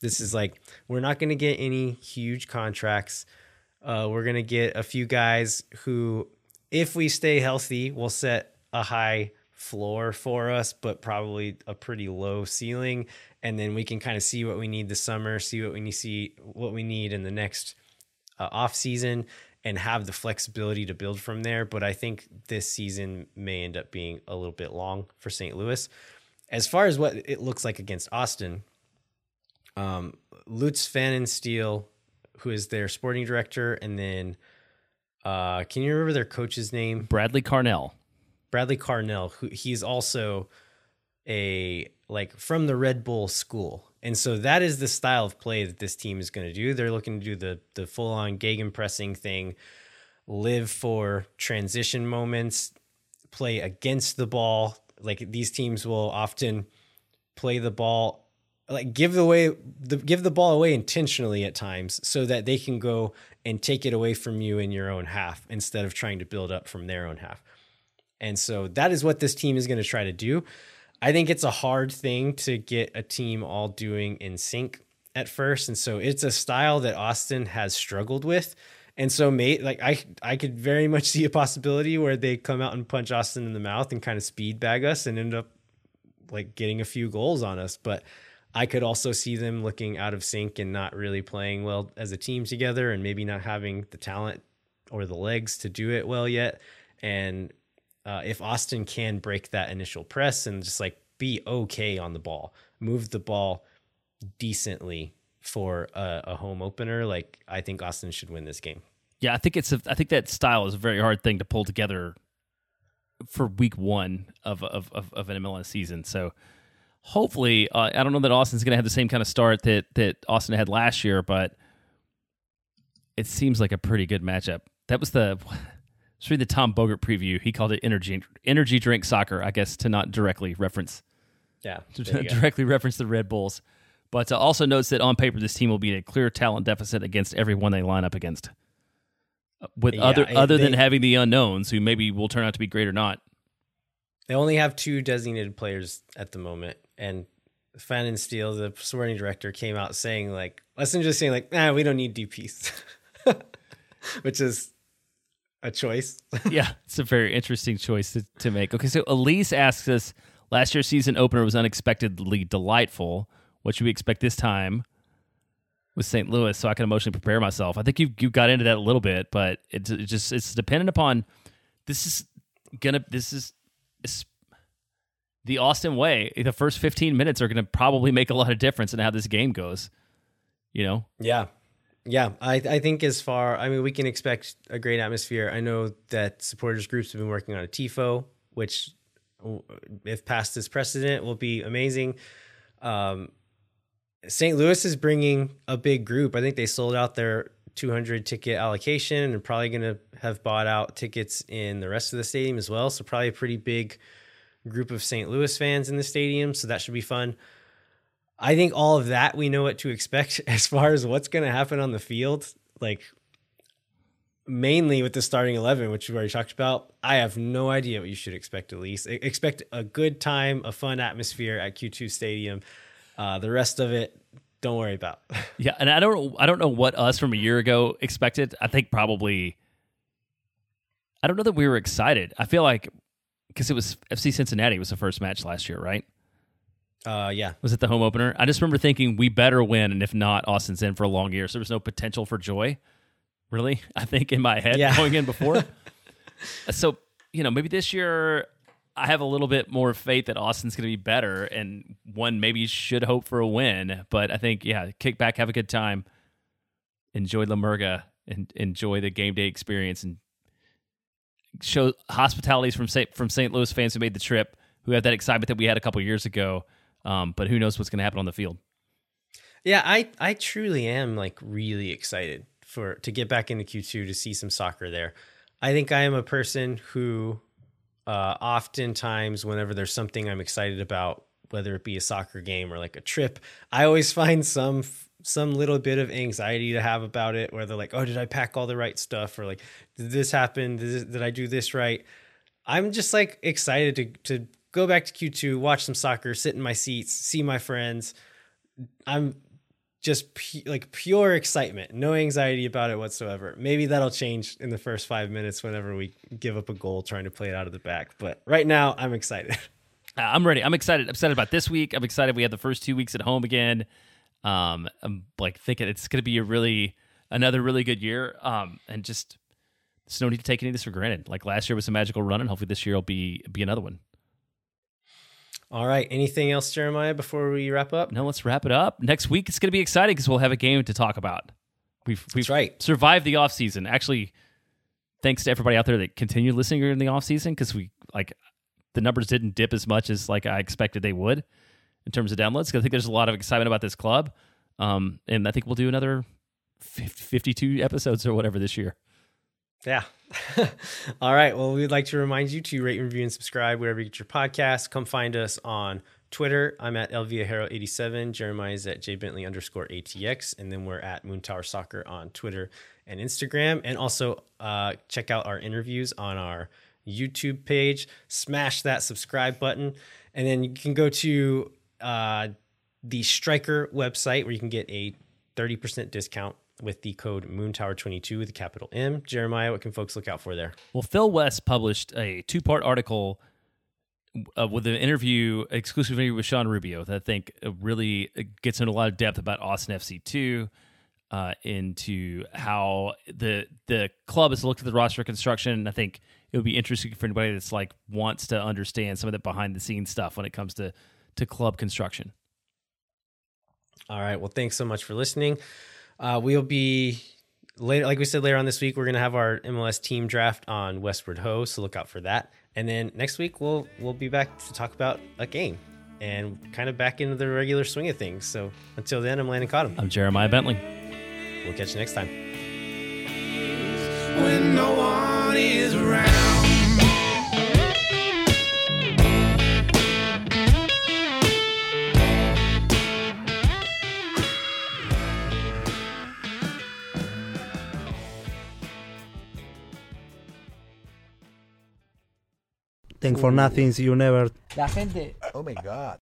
S1: this is like we're not going to get any huge contracts. Uh, we're going to get a few guys who, if we stay healthy, will set a high floor for us, but probably a pretty low ceiling. And then we can kind of see what we need this summer, see what we need, see what we need in the next uh, off season, and have the flexibility to build from there. But I think this season may end up being a little bit long for St. Louis. As far as what it looks like against Austin, um, Lutz Pfannenstiel, who is their sporting director, and then uh, can you remember their coach's name?
S2: Bradley Carnell.
S1: Bradley Carnell, who he's also a like from the Red Bull school. And so that is the style of play that this team is going to do. They're looking to do the the full on gegenpressing thing, live for transition moments, play against the ball. Like these teams will often play the ball like give the way the give the ball away intentionally at times so that they can go and take it away from you in your own half instead of trying to build up from their own half. And so that is what this team is going to try to do. I think it's a hard thing to get a team all doing in sync at first. And so it's a style that Austin has struggled with. And so mate, like I I could very much see a possibility where they come out and punch Austin in the mouth and kind of speed bag us and end up like getting a few goals on us. But I could also see them looking out of sync and not really playing well as a team together and maybe not having the talent or the legs to do it well yet. And uh, if Austin can break that initial press and just like be okay on the ball, move the ball decently for a, a home opener, like I think Austin should win this game.
S2: Yeah, I think it's a, I think that style is a very hard thing to pull together for week one of of of, of an MLS season. So hopefully, uh, I don't know that Austin's going to have the same kind of start that that Austin had last year, but it seems like a pretty good matchup. That was the let's read the Tom Bogert preview. He called it energy energy drink soccer. I guess to not directly reference
S1: Yeah,
S2: to
S1: there you go.
S2: directly reference the Red Bulls, but uh, also notes that on paper this team will be in a clear talent deficit against everyone they line up against. Uh, With
S1: Yeah,
S2: other other than having the unknowns who maybe will turn out to be great or not.
S1: They only have two designated players at the moment, and Pfannenstiel, the sporting director, came out saying like, "Let's just saying like, nah, we don't need DPS," which is a choice.
S2: yeah, it's a very interesting choice to, to make. Okay, so Elise asks us, Last year's season opener was unexpectedly delightful. What should we expect this time with St. Louis? So I can emotionally prepare myself. I think you you got into that a little bit, but it's it just it's dependent upon. This is gonna. This is. The Austin way. The first 15 minutes are going to probably make a lot of difference in how this game goes. You know?
S1: Yeah. Yeah, I, I think as far, I mean, we can expect a great atmosphere. I know that supporters groups have been working on a TIFO, which, if past this precedent, will be amazing. Um, St. Louis is bringing a big group. I think they sold out their 200 ticket allocation and probably going to have bought out tickets in the rest of the stadium as well. So, probably a pretty big group of St. Louis fans in the stadium. So, that should be fun. I think all of that we know what to expect as far as what's going to happen on the field. Like mainly with the starting 11, which we've already talked about. I have no idea what you should expect at least. Expect a good time, a fun atmosphere at Q2 Stadium. Uh, the rest of it, don't worry about.
S2: yeah, and I don't I don't know what us from a year ago expected. I think probably I don't know that we were excited. I feel like because it was FC Cincinnati was the first match last year, right?
S1: Uh, yeah.
S2: Was it the home opener? I just remember thinking we better win, and if not, Austin's in for a long year. So there was no potential for joy. Really, I think in my head yeah. going in before. so you know, maybe this year I have a little bit more faith that Austin's going to be better, and one maybe should hope for a win. But I think yeah, kick back, have a good time, enjoy La Murga, and enjoy the game day experience, and show hospitalities from St. from St. Louis fans who made the trip, who have that excitement that we had a couple years ago um, but who knows what's going to happen on the field?
S1: Yeah, I I truly am like really excited for to get back into Q2 to see some soccer there. I think I am a person who uh, oftentimes whenever there's something I'm excited about, whether it be a soccer game or like a trip, I always find some some little bit of anxiety to have about it where they're like, "Oh, did I pack all the right stuff?" or like, "Did this happen? Did, this, did I do this right?" I'm just like excited to to go back to Q2, watch some soccer, sit in my seats, see my friends. I'm just pu- like pure excitement, no anxiety about it whatsoever. Maybe that'll change in the first five minutes whenever we give up a goal trying to play it out of the back. But right now, I'm excited.
S2: Uh, I'm ready. I'm excited. I'm excited about this week. I'm excited. We have the first two weeks at home again. Um, I'm like thinking it's going to be a really another really good year. Um, and just there's no need to take any of this for granted. Like last year was a magical run, and hopefully this year will be be another one.
S1: All right. Anything else, Jeremiah, before we wrap up?
S2: No, let's wrap it up. Next week, it's going to be exciting because we'll have a game to talk about. We've, we've
S1: That's right.
S2: survived the off season. Actually, thanks to everybody out there that continued listening during the off season because we like the numbers didn't dip as much as like I expected they would in terms of downloads. Because I think there's a lot of excitement about this club, um, and I think we'll do another 52 episodes or whatever this year.
S1: Yeah. All right. Well, we'd like to remind you to rate, review, and subscribe wherever you get your podcast. Come find us on Twitter. I'm at elviahero87. Jeremiah is at jbentley underscore ATX. And then we're at Moon Tower Soccer on Twitter and Instagram. And also uh, check out our interviews on our YouTube page. Smash that subscribe button. And then you can go to uh, the Striker website where you can get a 30% discount with the code Moontower22 with a capital M. Jeremiah, what can folks look out for there?
S2: Well, Phil West published a two part article uh, with an interview, exclusive interview with Sean Rubio, that I think really gets into a lot of depth about Austin FC2. Uh, into how the the club has looked at the roster construction. And I think it would be interesting for anybody that's like wants to understand some of the behind the scenes stuff when it comes to to club construction.
S1: All right. Well, thanks so much for listening. Uh, we'll be later, like we said later on this week, we're gonna have our MLS team draft on Westward Ho, so look out for that. And then next week we'll we'll be back to talk about a game and kind of back into the regular swing of things. So until then, I'm Landon Cottom.
S2: I'm Jeremiah Bentley.
S1: We'll catch you next time.
S3: Thank for nothings you never.
S4: La gente.
S5: Oh my God.